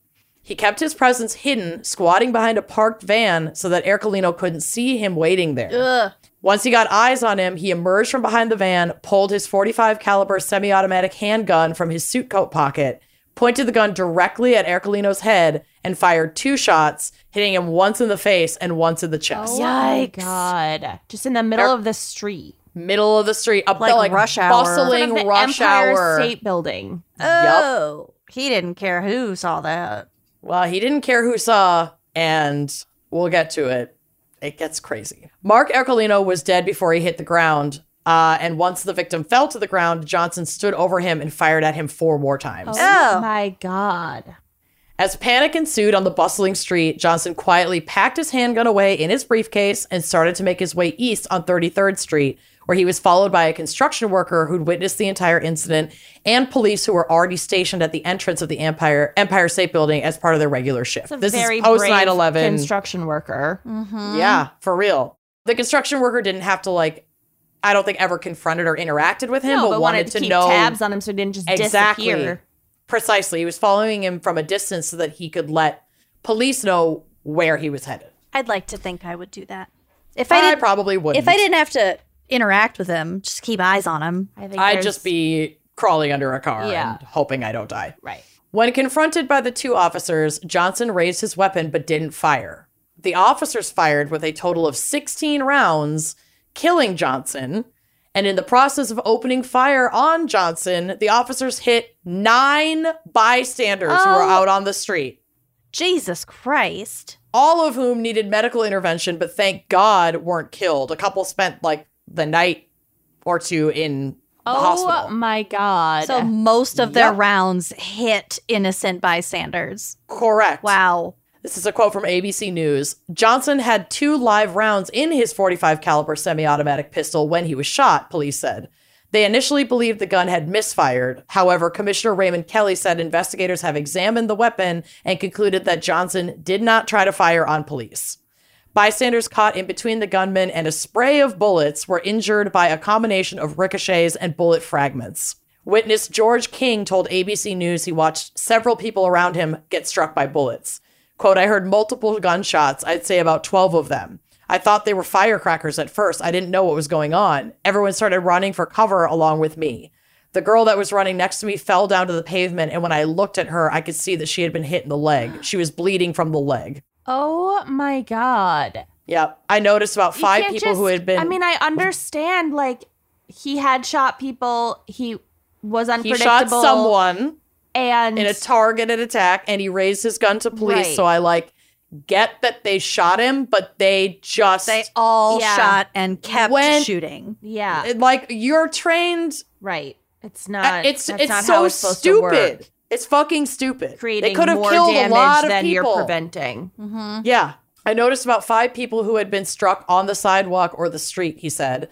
He kept his presence hidden, squatting behind a parked van so that Ercolino couldn't see him waiting there. Ugh. Once he got eyes on him, he emerged from behind the van, pulled his 45 caliber semi-automatic handgun from his suit coat pocket, pointed the gun directly at Ercolino's head, and fired two shots, hitting him once in the face and once in the chest. Oh my Yikes. god! Just in the middle er of the street, Middle of the street, up Like the like rush hour. bustling Front of the rush Empire hour. State Building. Oh, he didn't care who saw that. Well, he didn't care who saw, and we'll get to it. It gets crazy. Mark Ercolino was dead before he hit the ground. Uh, and once the victim fell to the ground, Johnson stood over him and fired at him four more times. Oh. my god! As panic ensued on the bustling street, Johnson quietly packed his handgun away in his briefcase and started to make his way east on 33rd Street, where he was followed by a construction worker who'd witnessed the entire incident and police who were already stationed at the entrance of the Empire Empire State Building as part of their regular shift. It's a This very is post brave 9/11. construction worker. Mm-hmm. Yeah, for real. The construction worker didn't have to like I don't think ever confronted or interacted with him, No, but, wanted, to keep know tabs on him so he didn't just exactly disappear. precisely. He was following him from a distance so that he could let police know where he was headed. I'd like to think I would do that. If I, I did, probably wouldn't. if I didn't have to interact with him, just keep eyes on him. I think I'd there's- just be crawling under a car Yeah. and hoping I don't die. right. When confronted by the two officers, Johnson raised his weapon but didn't fire. The officers fired with a total of 16 rounds, killing Johnson. And in the process of opening fire on Johnson, the officers hit nine bystanders who were Oh. out on the street, Jesus Christ. all of whom needed medical intervention, but thank God weren't killed. A couple spent like the night or two in the Oh hospital. my god! So most of their Yep. rounds hit innocent bystanders. Correct. Wow. This is a quote from ABC News. Johnson had two live rounds in his 45 caliber semi-automatic pistol when he was shot, police said. They initially believed the gun had misfired. However, Commissioner Raymond Kelly said investigators have examined the weapon and concluded that Johnson did not try to fire on police. Bystanders caught in between the gunman and a spray of bullets were injured by a combination of ricochets and bullet fragments. Witness George King told ABC News he watched several people around him get struck by bullets. Quote, I heard multiple gunshots, I'd say about 12 of them. I thought they were firecrackers at first. I didn't know what was going on. Everyone started running for cover along with me. The girl that was running next to me fell down to the pavement, and when I looked at her, I could see that she had been hit in the leg. She was bleeding from the leg. Oh my god! Yep. I noticed about five can't people who had been. I mean, I understand. Like he had shot people. He was unpredictable. he shot someone and in a targeted attack and he raised his gun to police. Right. So I like get that they shot him, but they just. They all Yeah. shot and kept When- shooting. yeah, like you're trained. right. It's not. it's that's it's not so how it's supposed to work. stupid. It's fucking stupid. Creating they could have more killed a damage lot of than people. you're preventing. Mm-hmm. Yeah. I noticed about five people who had been struck on the sidewalk or the street, he said.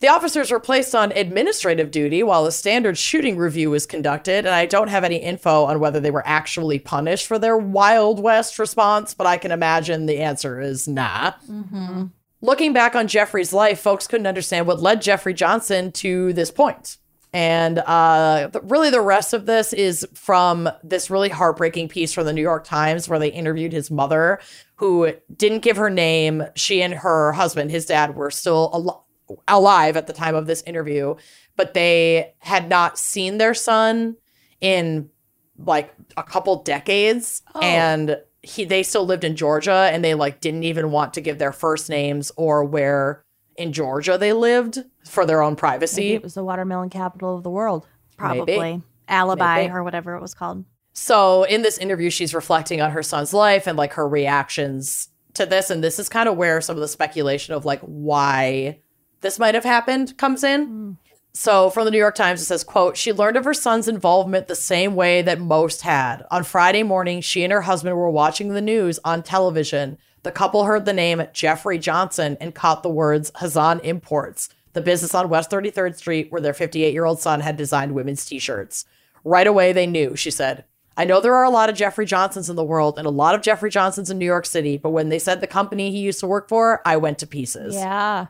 The officers were placed on administrative duty while a standard shooting review was conducted, and I don't have any info on whether they were actually punished for their Wild West response, but I can imagine the answer is nah. Mm-hmm. Looking back on Jeffrey's life, folks couldn't understand what led Jeffrey Johnson to this point. And uh, really, the rest of this is from this really heartbreaking piece from the New York Times where they interviewed his mother, who didn't give her name. She and her husband, his dad, were still al- alive at the time of this interview, but they had not seen their son in like a couple decades. And he they still lived in Georgia and they like didn't even want to give their first names or where in Georgia they lived for their own Maybe privacy. it was the watermelon capital of the world. Probably. Alibi Maybe. or whatever it was called. So in this interview, she's reflecting on her son's life and like her reactions to this. And this is kind of where some of the speculation of like why this might have happened comes in. Hmm. So from the New York Times, it says, quote, she learned of her son's involvement the same way that most had. On Friday morning, she and her husband were watching the news on television. The couple heard the name Jeffrey Johnson and caught the words Hazan Imports, the business on West 33rd Street where their 58 year old son had designed women's t shirts. Right away, they knew, she said. I know there are a lot of Jeffrey Johnsons in the world and a lot of Jeffrey Johnsons in New York City, but when they said the company he used to work for, I went to pieces. Yeah.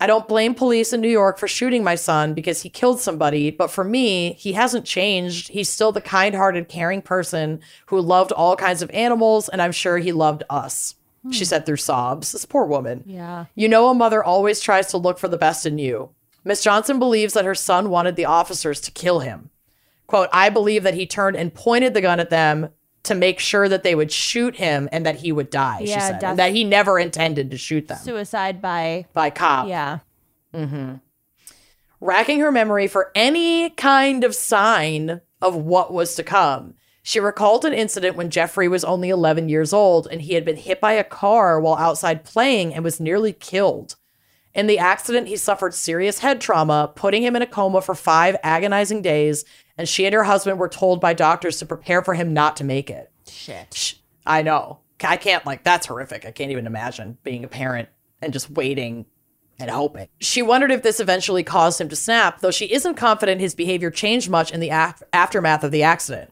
I don't blame police in New York for shooting my son because he killed somebody, but for me, he hasn't changed. He's still the kind hearted, caring person who loved all kinds of animals, and I'm sure he loved us. She said through sobs. This poor woman. Yeah. You know, a mother always tries to look for the best in you. Miss Johnson believes that her son wanted the officers to kill him. Quote, I believe that he turned and pointed the gun at them to make sure that they would shoot him and that he would die, she said. And that he never intended to shoot them Suicide by by cop. yeah. Mm-hmm. Racking her memory for any kind of sign of what was to come. She recalled an incident when Jeffrey was only 11 years old and he had been hit by a car while outside playing and was nearly killed. In the accident, he suffered serious head trauma, putting him in a coma for five agonizing days, and she and her husband were told by doctors to prepare for him not to make it. Shit. I know. I can't, like, that's horrific. I can't even imagine being a parent and just waiting and hoping. She wondered if this eventually caused him to snap, though she isn't confident his behavior changed much in the af- aftermath of the accident.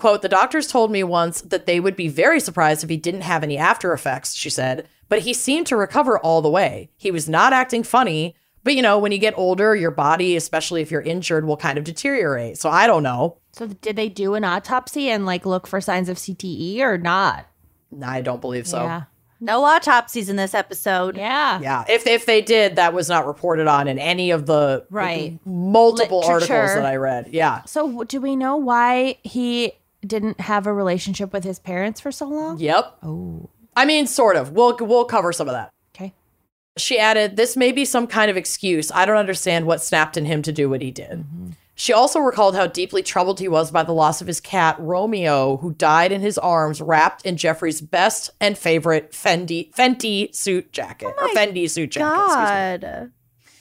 Quote, the doctors told me once that they would be very surprised if he didn't have any after effects, she said, but he seemed to recover all the way. He was not acting funny, but you know, when you get older, your body, especially if you're injured, will kind of deteriorate. So I don't know. So did they do an autopsy and like look for signs of CTE or not? I don't believe so. Yeah. No autopsies in this episode. Yeah. Yeah, if if they did, that was not reported on in any of the Right. multiple articles that I read. Yeah, So do we know why he didn't have a relationship with his parents for so long? yep. Oh. I mean, sort of. We'll we'll cover some of that. Okay. She added, "This may be some kind of excuse. I don't understand what snapped in him to do what he did." Mm-hmm. She also recalled how deeply troubled he was by the loss of his cat Romeo, who died in his arms, wrapped in Jeffrey's best and favorite Fendi Fenty suit jacket oh or Fendi suit jacket. excuse me. God.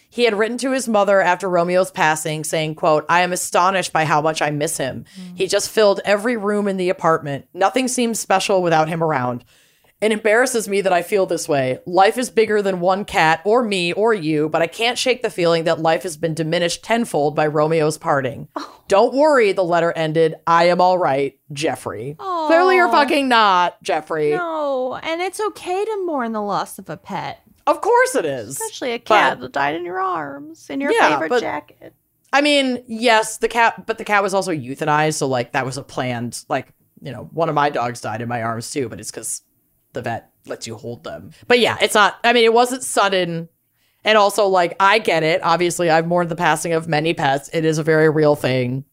He had written to his mother after Romeo's passing saying, quote, I am astonished by how much I miss him. Mm. He just filled every room in the apartment. Nothing seems special without him around. It embarrasses me that I feel this way. Life is bigger than one cat or me or you, but I can't shake the feeling that life has been diminished tenfold by Romeo's parting. Oh. Don't worry, the letter ended. I am all right, Jeffrey. Clearly you're fucking not, Jeffrey. No, and it's okay to mourn the loss of a pet. Of course it is. Especially a cat But- that died in your arms in your Yeah, favorite but- jacket. I mean, yes, the cat, but the cat was also euthanized. So, like, that was a planned, like, you know, one of my dogs died in my arms too, but it's because the vet lets you hold them. But yeah, it's not, I mean, it wasn't sudden. And also, like, I get it. Obviously, I've mourned the passing of many pets. It is a very real thing.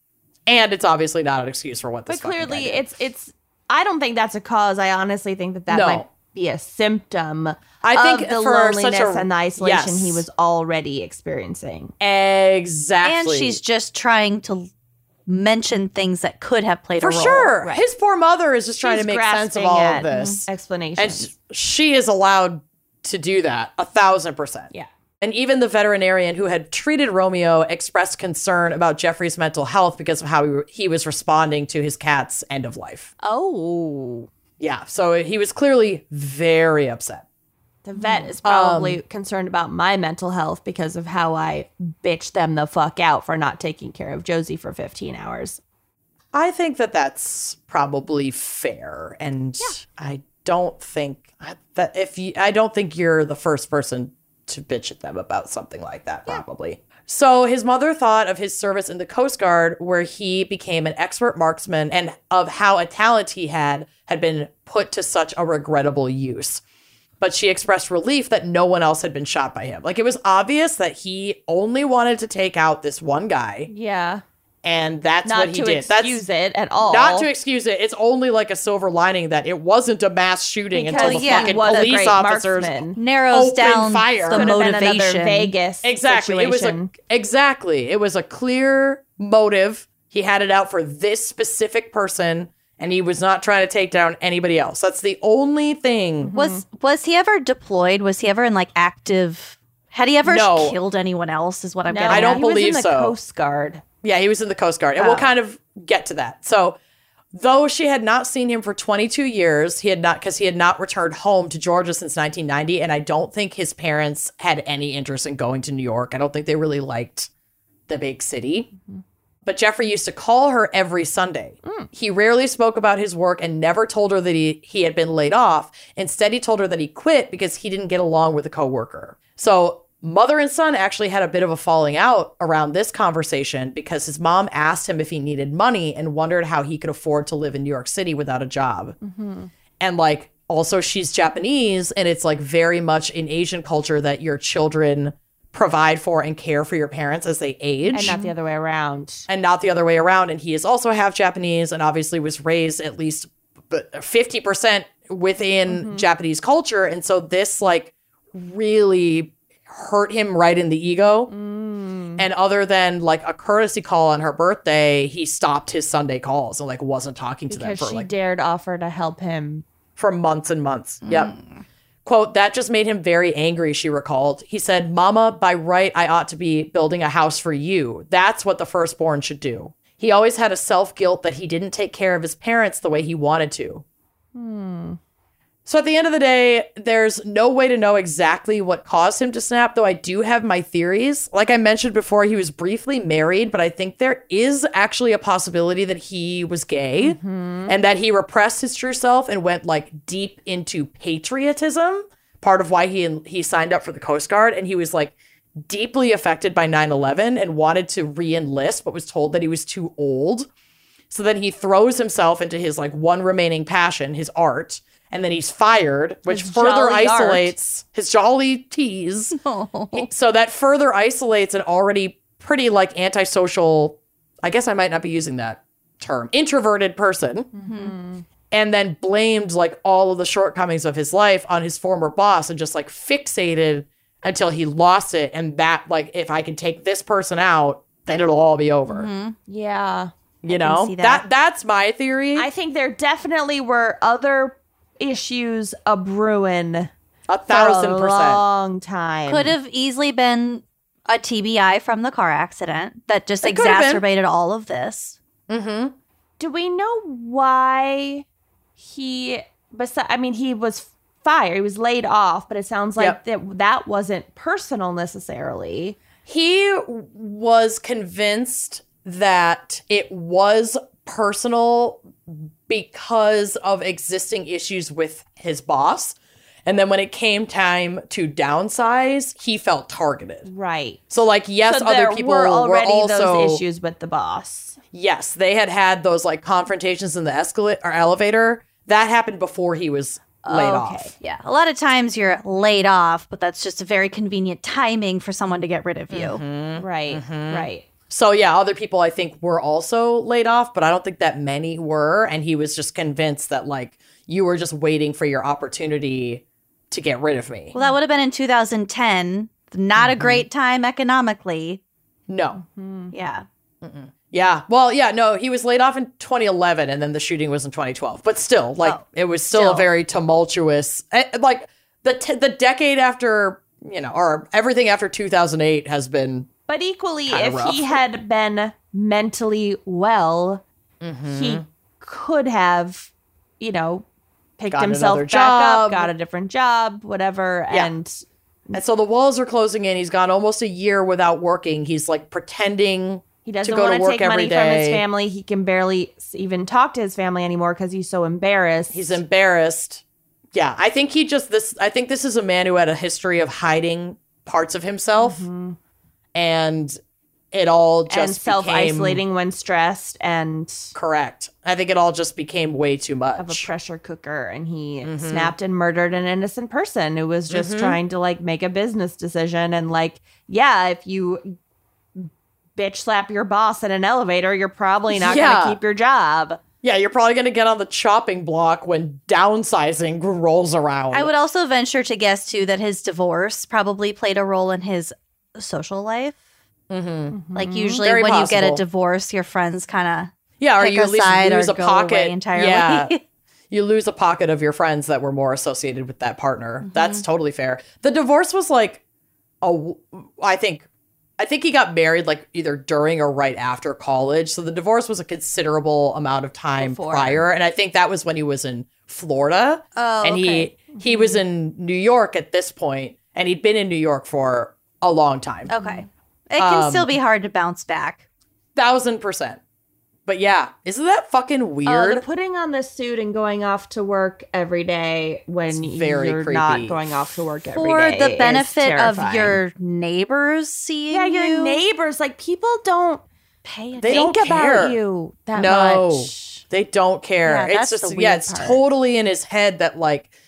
And it's obviously not an excuse for what this But clearly it's it's I don't think that's a cause. I honestly think that that No. might be a uh, symptom I think of the for such loneliness a- and the isolation yes. he was already experiencing. exactly. And she's just trying to mention things that could have played for a role. sure. Right. His poor mother is just trying to make sense of all of this. Mm-hmm. Explanations. And she is allowed to do that a thousand percent. Yeah. And even the veterinarian who had treated Romeo expressed concern about Jeffrey's mental health because of how he, he was responding to his cat's end of life. oh. Yeah. So he was clearly very upset. The vet is Um, probably concerned about my mental health because of how I bitched them the fuck out for not taking care of Josie for 15 hours. I think that that's probably fair. And I don't think that if you, I don't think you're the first person to bitch at them about something like that, probably. So his mother thought of his service in the Coast Guard, where he became an expert marksman, and of how a talent he had had been put to such a regrettable use. But she expressed relief that no one else had been shot by him. Like it was obvious that he only wanted to take out this one guy, Yeah. and that's Not what he to did. excuse that's it at all. not to excuse it. It's only like a silver lining that it wasn't a mass shooting Because until the yeah, fucking he was police officers. marksman. Narrows down fire. the Could have been another motivation. Vegas Exactly. It was a exactly. It was a clear motive. He had it out for this specific person, and he was not trying to take down anybody else. That's the only thing. Mm-hmm. Was was he ever deployed? Was he ever in like active? Had he ever No. killed anyone else? Is what I'm No, getting. I don't at. he was believe in the so. Coast Guard. Yeah, he was in the Coast Guard. And we'll Oh. kind of get to that. So, though she had not seen him for 22 years, he had not, because he had not returned home to Georgia since 1990. And I don't think his parents had any interest in going to New York. I don't think they really liked the big city. Mm-hmm. But Jeffrey used to call her every Sunday. Mm. He rarely spoke about his work and never told her that he, he had been laid off. Instead, he told her that he quit because he didn't get along with a coworker. So, mother and son actually had a bit of a falling out around this conversation because his mom asked him if he needed money and wondered how he could afford to live in New York City without a job. Mm-hmm. And like, also she's Japanese and it's like very much in Asian culture that your children provide for and care for your parents as they age and not the other way around. and not the other way around. And he is also half Japanese and obviously was raised at least fifty percent within mm-hmm. Japanese culture. And so this like really hurt him right in the ego. Mm. And other than like a courtesy call on her birthday, he stopped his Sunday calls and like wasn't talking to them Because for she like dared offer to help him. for months and months. Yep. Mm. Quote, that just made him very angry, she recalled. He said, Mama, by right, I ought to be building a house for you. That's what the firstborn should do. He always had a self guilt that he didn't take care of his parents the way he wanted to. Hmm. So at the end of the day, there's no way to know exactly what caused him to snap, though I do have my theories. Like I mentioned before, he was briefly married, but I think there is actually a possibility that he was gay mm-hmm. and that he repressed his true self and went like deep into patriotism. Part of why he he signed up for the Coast Guard and he was like deeply affected by 9/11 and wanted to re-enlist but was told that he was too old. So then he throws himself into his like one remaining passion, his art, and then he's fired, which His further jolly art. isolates his jolly tease. He- oh. so that further isolates an already pretty like antisocial, I guess I might not be using that term, introverted person. Mm-hmm. And then blamed like all of the shortcomings of his life on his former boss and just like fixated until he lost it. And that, like, if I can take this person out, then it'll all be over. Mm-hmm. Yeah. You know, that. that. that's my theory. I think there definitely were other issues a brewing a for thousand a percent. long time. Could have easily been a TBI from the car accident that just It could have been. exacerbated all of this. Mm-hmm. Do we know why he? Besi- I mean, he was fired. He was laid off, but it sounds like Yep. that that wasn't personal necessarily. He was convinced that it was personal because of existing issues with his boss. And then when it came time to downsize, he felt targeted. Right. So, like, yes, so other people were were, already also those issues with the boss. Yes, they had had those like confrontations in the escalator or elevator. That happened before he was laid Okay. off. Yeah. A lot of times you're laid off, but that's just a very convenient timing for someone to get rid of you. Mm-hmm. Right. Right. So yeah, other people I think were also laid off, but I don't think that many were. And he was just convinced that like you were just waiting for your opportunity to get rid of me. Well, that would have been in 2010. Not a great time economically. No. Yeah. Yeah. Well, yeah, no, he was laid off in 2011 and then the shooting was in 2012. But still, like Oh, it was still, still. a very tumultuous eh, like the t- the decade after, you know, or everything after 2008 has been But equally, Kinda if rough. he had been mentally well, Mm-hmm. he could have, you know, picked Gotten himself another back up, got a different job, whatever, Yeah. and And so the walls are closing in. He's gone almost a year without working. He's like pretending he doesn't go want to to take every money from his family. He can barely even talk to his family anymore because he's so embarrassed. He's embarrassed. Yeah, I think he just this. I think this is a man who had a history of hiding parts of himself, and it all just and self isolating when stressed and Correct. I think it all just became way too much of a pressure cooker and he Mm-hmm. snapped and murdered an innocent person who was just trying to like make a business decision and like yeah if you bitch slap your boss in an elevator you're probably not Yeah. gonna keep your job yeah, you're probably going to get on the chopping block when downsizing rolls around. I would also venture to guess, too, that his divorce probably played a role in his social life. Mm-hmm. Like, usually Very when you get a divorce, your friends kind of Yeah, or pick you at a least or lose a go pocket away entirely. Yeah, you lose a pocket of your friends that were more associated with that partner. Mm-hmm. That's totally fair. The divorce was like a, w- I think, I think he got married like either during or right after college. So the divorce was a considerable amount of time Before. prior, and I think that was when he was in Florida. Oh, and he he was in New York at this point, and he'd been in New York for a long time. Okay. It can Um, still be hard to bounce back. thousand percent. But yeah, isn't that fucking Uh, weird? the putting on the suit and going off to work every day when very you're creepy. not going off to work every For day the is benefit of your neighbors seeing yeah you. your neighbors like people don't pay They don't care. about care. you that No. much They don't care. Yeah, it's that's just the yeah, it's part. totally in his head that like To save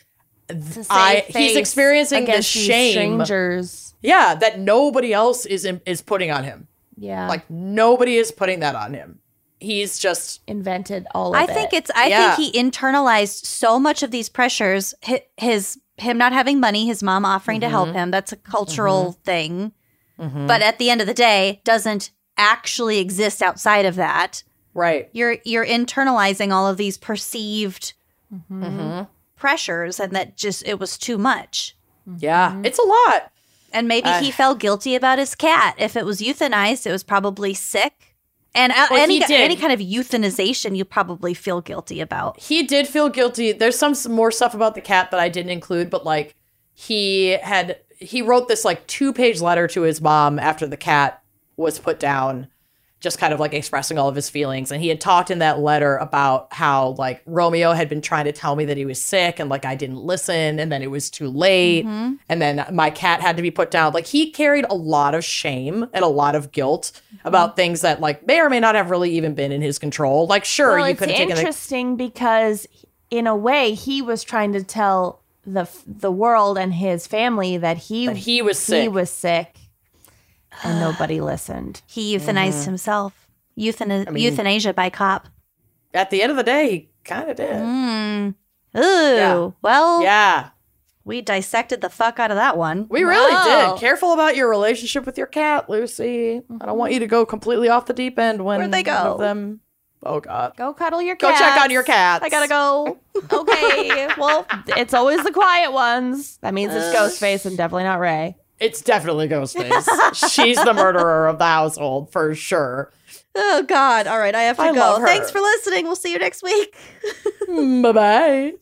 I- he's experiencing the against shame. Strangers. yeah, that nobody else is is putting on him. Yeah. Like nobody is putting that on him. He's just invented all of I it. think it's. I Yeah. think he internalized so much of these pressures. His, his him not having money, his mom offering to help mm-hmm. him. That's a cultural mm-hmm. thing. Mm-hmm. But at the end of the day, doesn't actually exist outside of that. right. You're you're internalizing all of these perceived Mm-hmm. Pressures, and that just it was too much. Yeah, it's a lot. And maybe he felt guilty about his cat. If it was euthanized, it was probably sick. And uh, Well, any any kind of euthanization, you probably feel guilty about. He did feel guilty. There's some s- more stuff about the cat that I didn't include, but like he had he wrote this like two page letter to his mom after the cat was put down, just kind of like expressing all of his feelings. And he had talked in that letter about how like Romeo had been trying to tell me that he was sick and like I didn't listen, and then it was too late, mm-hmm. and then my cat had to be put down. Like he carried a lot of shame and a lot of guilt mm-hmm. about things that like may or may not have really even been in his control. Like sure, well, you could have taken the interesting because in a way he was trying to tell the the world and his family that he That he was he was sick and nobody listened. He euthanized himself. Euthana- Mm-hmm. mean- euthanasia by cop. at the end of the day, he kind of did. Mm. Ooh. Well, Yeah, we dissected the fuck out of that one. we really Wow. did. Careful about your relationship with your cat, Lucy. I don't want you to go completely off the deep end when Where'd they one go? of them. Oh God. Go cuddle your cat. Go cats. check on your cats. I gotta go. Okay. well, it's always the quiet ones. That means it's Ghostface and definitely not Ray. It's definitely Ghostface. She's the murderer of the household for sure. Oh God! All right, I have to I go. Thanks for listening. We'll see you next week. bye bye.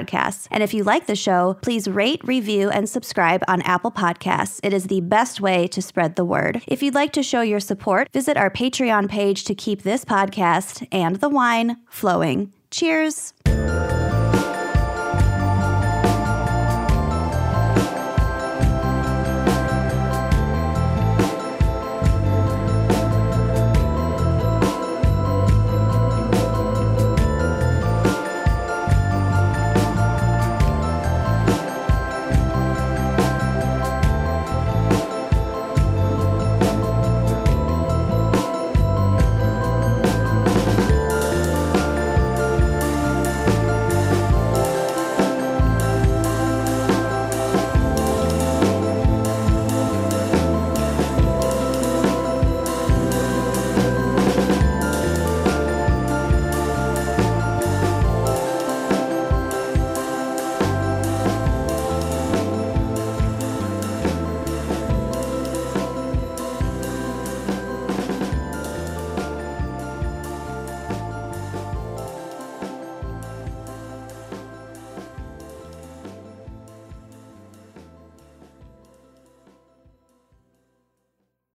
podcasts. And if you like the show, please rate, review, and subscribe on Apple Podcasts. It is the best way to spread the word. If you'd like to show your support, visit our Patreon page to keep this podcast and the wine flowing. Cheers.